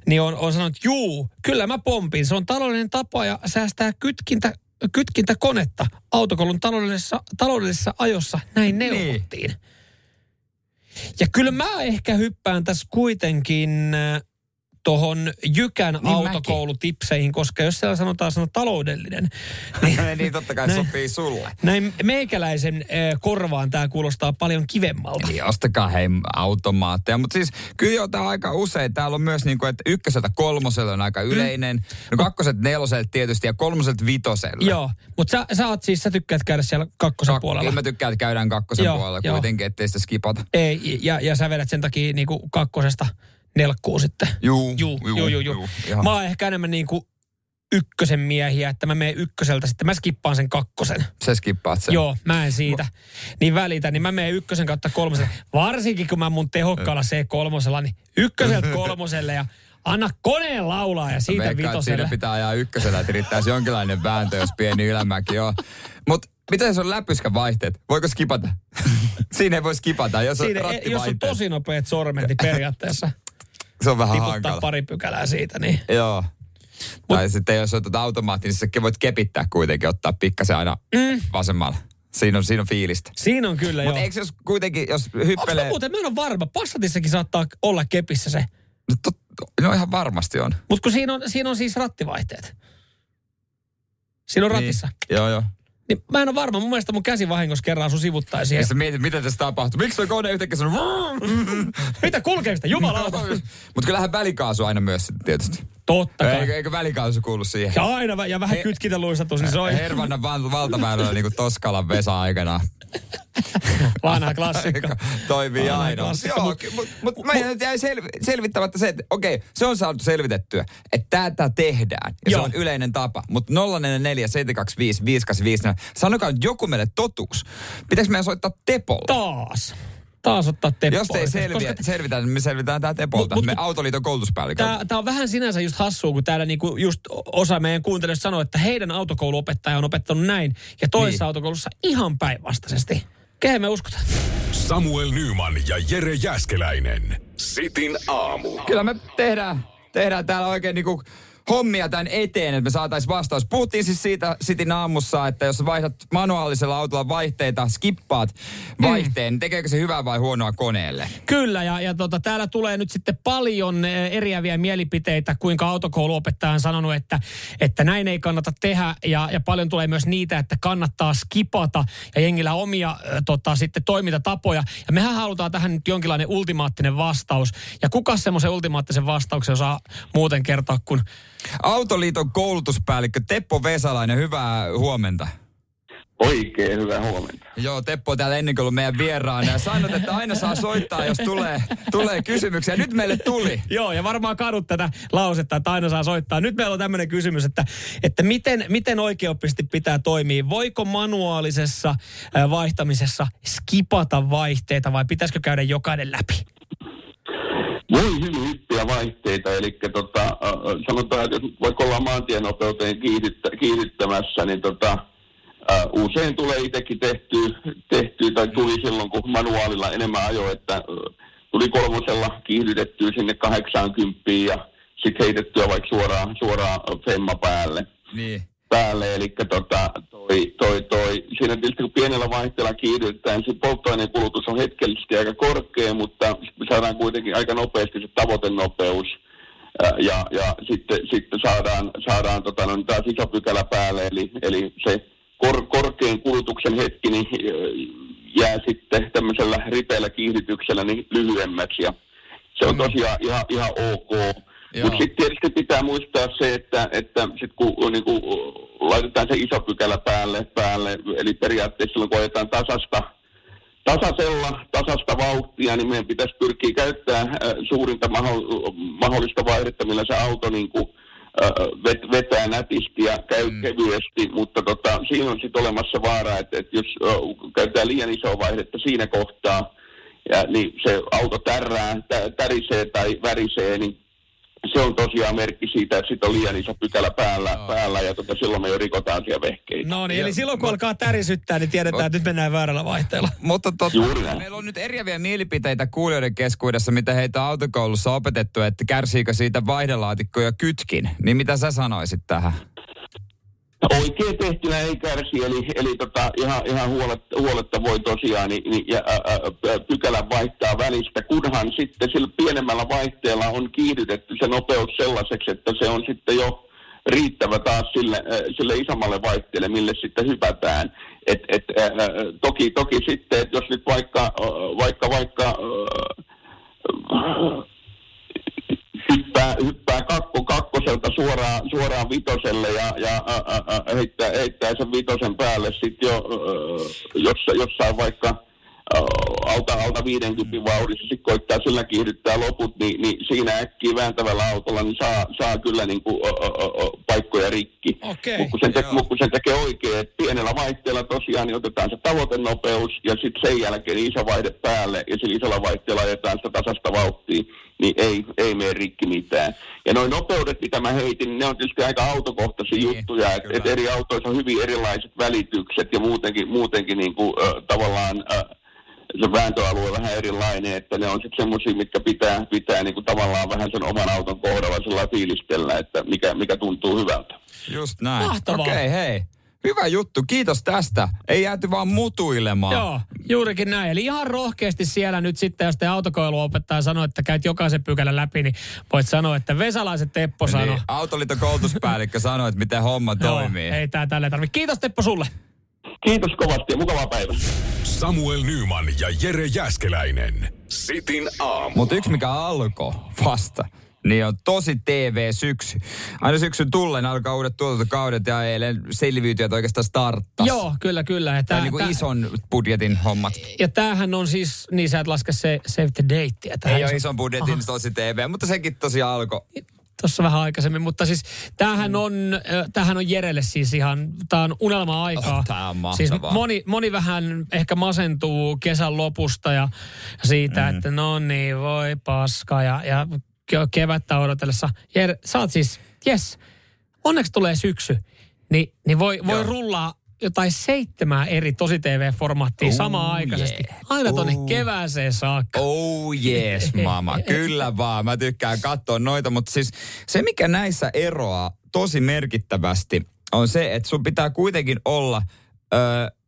niin on, on sanonut, juu, kyllä mä pompin. Se on taloudellinen tapa ja säästää kytkintä, kytkintäkonetta. Autokoulun taloudellisessa, taloudellisessa ajossa näin neuvottiin. Niin. Ja kyllä mä ehkä hyppään tässä kuitenkin tohon Jykän niin autokoulutipseihin, koska jos siellä sanotaan sana taloudellinen, niin, niin totta kai Näin. sopii sulle. näin meikäläisen äh, korvaan tämä kuulostaa paljon kivemmalta. Eli ostakaa hei automaatteja. Mutta siis kyllä jo tää aika usein. Täällä on myös niinku, että ykköseltä kolmoselle on aika yleinen. No kakkoset neloselta tietysti ja kolmoselta vitoselle. Joo, mutta sä, sä oot siis, sä tykkäät käydä siellä kakkosen Kak- puolella. Kyllä mä tykkään, että käydään kakkosen Joo, puolella joo. kuitenkin, ettei sitä skipata. Ei, ja, ja sä vedät sen takia niinku kakkosesta nelkkuu sitten. Juu, Juu, juu, juu, juu. juu. Mä oon ehkä enemmän niinku ykkösen miehiä, että mä menen ykköseltä, sitten mä skippaan sen kakkosen. Se skippaat sen. Joo, mä en siitä niin välitä, niin mä menen ykkösen kautta kolmoselle. Varsinkin kun mä mun tehokkaalla C3, niin ykköseltä kolmoselle ja anna koneen laulaa ja siitä Veikkaan, että siinä vitoselle. pitää ajaa ykkösellä, että riittäisi jonkinlainen vääntö, jos pieni ylämäki on. Mutta mitä jos on läpyskän vaihteet? Voiko skipata? Siinä ei voi skipata, jos on Siinä, jos on tosi nopeat sormet, niin periaatteessa Se on vähän tiputtaa hankala. pari pykälää siitä. Niin. Joo. Tai sitten jos tuota automaatti, niin sä voit kepittää kuitenkin, ottaa pikkasen aina Mm. vasemmalla. Siinä on, siinä on fiilistä. Siinä on kyllä Mutta joo. eikö jos kuitenkin, jos Onko hyppelee... muuten, mä en ole varma. Passatissakin saattaa olla kepissä se. No, tot, no ihan varmasti on. Mutta kun siinä on, siinä on siis rattivaihteet. Siinä on ratissa. Niin. Joo, joo. Niin mä en ole varma. Mun mielestä mun käsi vahingossa kerran sun sivuttaisi Ja siihen. sä mietit, mitä tässä tapahtuu. Miksi tuo kone yhtäkkiä sanoo... Mitä kulkee sitä? Jumalauta. Mutta kyllähän välikaasu aina myös tietysti. Totta kai. Eikö, eikö välikaasu kuulu siihen? Ja aina ja vähän He- kytkintäluistatus, niin se on Hervannan val- valtaväylällä niin kuin Toskalan Vesa aikana. vanha klassikko. Toimii Vanha aina. klassikko, Joo, mut- mutta mut, mut, mä jäin sel, selvittämättä se, että okei, se on saatu selvitettyä, että tätä tehdään. Ja Joo. se on yleinen tapa. Mutta 044 725 585, sanokaa nyt joku meille totuus. Pitäisikö meidän soittaa Tepolle? Taas. Taas ottaa teppoa. Jos te ei selviä, Koska selvitä, niin me selvitään tää Tepolta. Mut- mut- me Autoliiton koulutuspäälliköltä. Tämä, tämä on vähän sinänsä just hassua, kun täällä niinku just osa meidän kuuntelijoista sanoo, että heidän autokouluopettaja on opettanut näin, ja toisessa Niin. autokoulussa ihan päinvastaisesti. Kehen me uskotaan? Samuel Nyman ja Jere Jäskeläinen. Sitin aamu. Kyllä me tehdään, tehdään täällä oikein niinku hommia tämän eteen, että me saataisiin vastaus. Puhuttiin siis siitä Sitin aamussa, että jos vaihdat manuaalisella autolla vaihteita, skippaat vaihteen, niin tekeekö se hyvää vai huonoa koneelle? Kyllä, ja, ja tota, täällä tulee nyt sitten paljon eh, eriäviä mielipiteitä, kuinka autokouluopettaja on sanonut, että, että näin ei kannata tehdä, ja, ja paljon tulee myös niitä, että kannattaa skipata, ja jengillä omia ö, tota, sitten toimintatapoja. Ja mehän halutaan tähän nyt jonkinlainen ultimaattinen vastaus. Ja kuka semmoisen ultimaattisen vastauksen osaa muuten kertoa kuin Autoliiton koulutuspäällikkö Teppo Vesalainen, hyvää huomenta. Oikein hyvää huomenta. Joo, Teppo on täällä ennen kuin ollut meidän vieraana ja sanot, että aina saa soittaa, jos tulee, tulee kysymyksiä. Nyt meille tuli. Joo, ja varmaan kadut tätä lausetta, että aina saa soittaa. Nyt meillä on tämmöinen kysymys, että, että miten, miten oikeoppisesti pitää toimia? Voiko manuaalisessa vaihtamisessa skipata vaihteita vai pitäisikö käydä jokainen läpi? Voi hyppiä vaihteita, eli tota, sanotaan, että vaikka ollaan maantienopeuteen kiihdyttä, kiihdyttämässä, niin tota, usein tulee itsekin tehtyä, tehtyä, tai tuli silloin, kun manuaalilla enemmän ajo, että tuli kolmosella kiihdytettyä sinne 80 ja sitten heitettyä vaikka suoraan, suoraan femma päälle. Niin. Päälle, eli tota, toi, toi, toi, siinä tietysti kun pienellä vaihteella kiihdytetään, niin se polttoaineen kulutus on hetkellisesti aika korkea, mutta saadaan kuitenkin aika nopeasti se tavoitenopeus. Ja, ja sitten, sitten saadaan, saadaan tota, no, taas iso pykälä päälle, eli, eli se kor, korkein kulutuksen hetki niin, ää, jää sitten tämmöisellä ripeällä kiihdytyksellä niin lyhyemmäksi. Ja se on tosiaan ihan, ihan ok. Mutta sitten tietysti pitää muistaa se, että, että sit kun niin kun, laitetaan se iso pykälä päälle, päälle, eli periaatteessa silloin kun ajetaan tasasta, tasaisella, tasasta vauhtia, niin meidän pitäisi pyrkiä käyttää äh, suurinta mahdollista vaihdetta, millä se auto niin kuin, äh, vet- vetää nätisti ja käy mm. kevyesti, mutta tota, siinä on sitten olemassa vaara, että, että jos äh, käytetään liian isoa vaihdetta siinä kohtaa, ja, niin se auto tärää, tä, tärisee tai värisee, niin se on tosiaan merkki siitä, että sitten on liian iso pykälä päällä, päällä ja tota, silloin me jo rikotaan siellä vehkeitä. No niin, eli silloin kun alkaa tärisyttää, niin tiedetään, että nyt mennään väärällä vaihteella. Mutta totta, Juuri näin. meillä on nyt eriäviä mielipiteitä kuulijoiden keskuudessa, mitä heitä autokoulussa opetettu, että kärsiikö siitä vaihdelaatikko ja kytkin. Niin mitä sä sanoisit tähän? Oikein tehtynä ei kärsi, eli, eli tota, ihan, ihan huoletta, huoletta voi tosiaan niin, niin, ja, ä, ä, pykälän vaihtaa välistä, kunhan sitten sillä pienemmällä vaihteella on kiihdytetty se nopeus sellaiseksi, että se on sitten jo riittävä taas sille, sille isommalle vaihteelle, mille sitten hypätään. Et, et, ä, toki, toki sitten, että jos nyt vaikka, vaikka, vaikka hyppää, hyppää kakko, kakkoselta suoraan, suoraan vitoselle ja, ja ä, ä, ä, heittää, heittää sen vitosen päälle sitten jo ä, jossa, jossain vaikka ä, alta, alta 50 vauhdissa, sitten koittaa sillä kiihdyttää loput, niin, niin siinä äkkiä vääntävällä autolla niin saa, saa kyllä niin kuin, ä, ä, paikkoja rikki. Okei, Mutta kun, sen te, mut kun sen tekee oikein, että pienellä vaihteella tosiaan niin otetaan se tavoitenopeus ja sitten sen jälkeen iso vaihde päälle ja sillä isolla vaihteella ajetaan sitä tasasta vauhtia, niin ei, ei mene rikki mitään. Ja noin nopeudet, mitä mä heitin, niin ne on tietysti aika autokohtaisia Niin, juttuja, että et eri autoissa on hyvin erilaiset välitykset ja muutenkin, muutenkin niin kuin, äh, tavallaan äh, se vääntöalue vähän erilainen, että ne on sitten semmoisia, mitkä pitää, pitää niin kuin tavallaan vähän sen oman auton kohdalla sillä fiilistellä, että mikä, mikä tuntuu hyvältä. Just näin. Mahtavaa. Okei, hei. Hyvä juttu, kiitos tästä. Ei jääty vaan mutuilemaan. Joo, juurikin näin. Eli ihan rohkeasti siellä nyt sitten, jos te autokouluopettaja sanoo, että käyt jokaisen pykälän läpi, niin voit sanoa, että Vesalaiset Teppo sanoi. Niin, Autoliiton koulutuspäällikkö sanoi, että miten homma toimii. Joo, ei tää tälle tarvitse. Kiitos Teppo sulle. Kiitos kovasti ja mukavaa päivää. Samuel Nyman ja Jere Jäskeläinen. Sitin aamu. Mutta yksi mikä alkoi vasta, niin on tosi TV-syksy. Aina syksyn tullen alkaa uudet tuotantokaudet ja eilen selviytyjät oikeastaan starttas. Joo, kyllä, kyllä. Ja Tai tää- niinku tää- ison budjetin hommat. Ja tämähän on siis, niin sä et laske se Save the tähän Ei ole iso- ison budjetin Aha. tosi TV, mutta sekin tosiaan alkoi. Tuossa vähän aikaisemmin, mutta siis tämähän on, äh, tämähän on Jerelle siis ihan, tämä on unelma-aikaa. Oh, tää on Siis moni, moni vähän ehkä masentuu kesän lopusta ja siitä, mm. että no niin, voi paska ja, ja kevättä odotellessa. Jere, sä oot siis, yes, onneksi tulee syksy, niin, niin voi, voi Joo. rullaa jotain seitsemää eri tosi TV-formaattia Oh, samaan aikaisesti. yeah. Aina tonne Oh. kevääseen saakka. Oh yes, mama. Kyllä vaan. Mä tykkään katsoa noita, mutta siis se, mikä näissä eroaa tosi merkittävästi, on se, että sun pitää kuitenkin olla ö,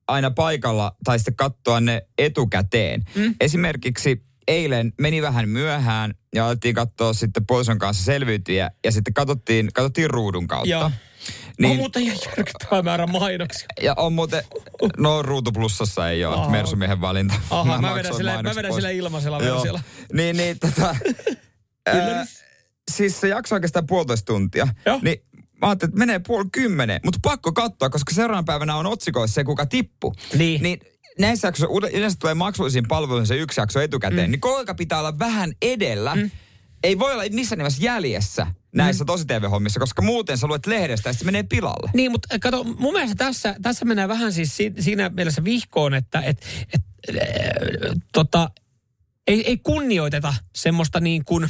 aina paikalla tai sitten katsoa ne etukäteen. Mm. Esimerkiksi eilen meni vähän myöhään ja alettiin katsoa sitten puolison kanssa selviytyjä ja sitten katsottiin, katsottiin ruudun kautta. Joo. Niin- On muuten ihan järkyttävä määrä mainoksia. Ja on muuten, no ruutuplussassa ei ole, Aha. että Mersumiehen valinta. Aha, mä, maksoin vedän sillä, mä vedän sillä ilmaisella Joo. versiolla. Niin, niin, tota, ää, siis se jakso oikeastaan puolitoista tuntia. Joo. Niin mä ajattelin, että menee puoli kymmenen, mutta pakko katsoa, koska seuraavana päivänä on otsikoissa se, kuka tippu. Niin. niin näissä jaksoissa yleensä tulee maksullisiin palveluihin se yksi jakso etukäteen, mm. niin kollega pitää olla vähän edellä. Mm. Ei voi olla missään nimessä jäljessä näissä tosi TV-hommissa, koska muuten sä luet lehdestä ja sitten menee pilalle. Niin, mutta kato, mun mielestä tässä, tässä mennään vähän siis si, siinä mielessä vihkoon, että et, et, äh, tota, ei, ei kunnioiteta semmoista niin kuin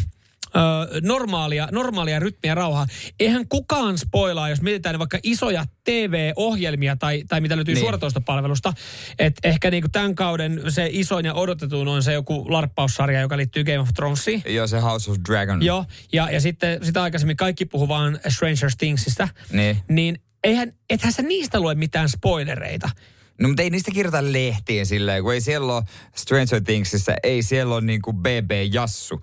ö, normaalia, normaalia rytmiä rauhaa. Eihän kukaan spoilaa, jos mietitään vaikka isoja TV-ohjelmia tai, tai mitä löytyy Niin. suoratoistopalvelusta. Että ehkä niin kuin tämän kauden se isoin ja odotetun on se joku larppaussarja, joka liittyy Game of Thronesiin. Joo, se House of Dragon. Joo, ja, ja sitten sitä aikaisemmin kaikki puhuu vaan Stranger Thingsista. Niin. Niin eihän, ethän sä niistä lue mitään spoilereita. No mutta ei niistä kirjoita lehtiin silleen, kun ei siellä ole Stranger Thingsissa, ei siellä ole niinku BB Jassu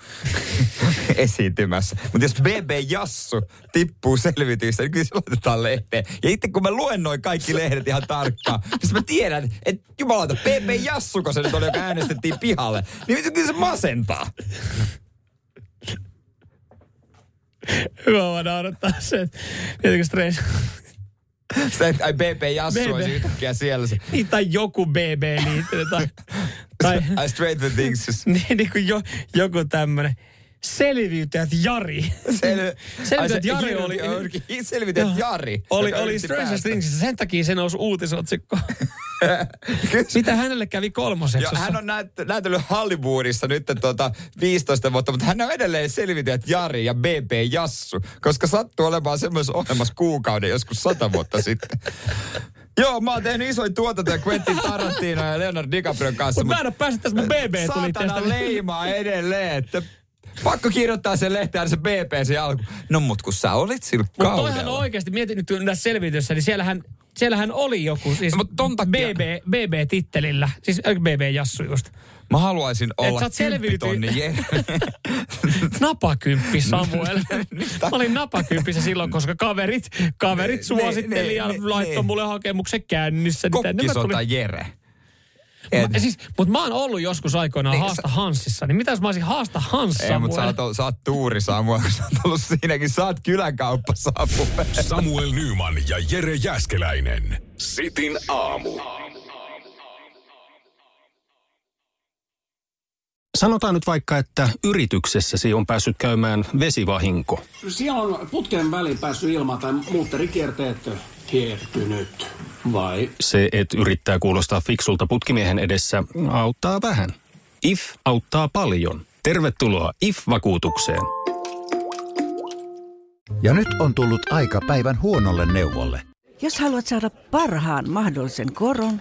esiintymässä. Mutta jos BB Jassu tippuu selvitystä, niin kyllä se laitetaan lehteen. Ja itse kun mä luen noin kaikki lehdet ihan tarkkaan, niin mä tiedän, että jumalauta, BB Jassuko se nyt oli, joka äänestettiin pihalle. Niin kyllä se masentaa. Hyvä vaan naurattaa se, että. Se, ai BB Jassu olisi yhtäkkiä siellä se. Niin, tai joku BB liittyy tai, tai Ai Stranger Things. niin, niin kuin jo, joku tämmöinen selviytyjät Jari. Sel- Selviytyjät se Jari oli... Joo. Jari. Oli, oli Stranger päästä. Thingsissa, sen takia se nousi uutisotsikko. Mitä hänelle kävi kolmoseksi? hän on näyt, näytellyt Hollywoodissa nyt tuota 15 vuotta, mutta hän on edelleen selvityjät Jari ja BB Jassu, koska sattuu olemaan semmoisessa ohjelmassa kuukauden joskus sata vuotta sitten. Joo, mä oon tehnyt isoja tuotantoja Quentin Tarantino ja Leonardo DiCaprion kanssa. Mutta mä en ole päässyt tässä, mun BB tuli Saatana tästä. leimaa edelleen, että pakko kirjoittaa sen lehteen se BB sen alku. No mut kun sä olit sillä Mutta toihan on kaudella. oikeasti, mietin nyt näissä selvityssä, niin siellähän, siellähän oli joku, siis No, mut ton takia- BB, BB-tittelillä, siis äh, BB Jassu just. Mä haluaisin olla selviyty- kymppitonni Jere. Napakymppi Samuel. Mä olin napakymppissä silloin, koska kaverit, kaverit suositteli ne- ja ne- laittoi ne. mulle hakemuksen kännissä. niin mä Kokkisota tulin. Mä, siis, mutta mä oon ollut joskus aikoinaan Niin, Haasta Hanssissa, niin mitä jos mä olisin Haasta Hans Ei, mutta sä oot, sä oot tuuri Samuel, sä oot ollut siinäkin. Sä oot kyläkauppa Samuel. Samuel Nyman ja Jere Jäskeläinen. Sitin aamu. Sanotaan nyt vaikka, että yrityksessäsi on päässyt käymään vesivahinko. Siellä on putken väliin päässyt ilma tai muutterikierteet hiertynyt. Vai? Se, että yrittää kuulostaa fiksulta putkimiehen edessä, auttaa vähän. IF auttaa paljon. Tervetuloa IF-vakuutukseen. Ja nyt on tullut aika päivän huonolle neuvolle. Jos haluat saada parhaan mahdollisen koron,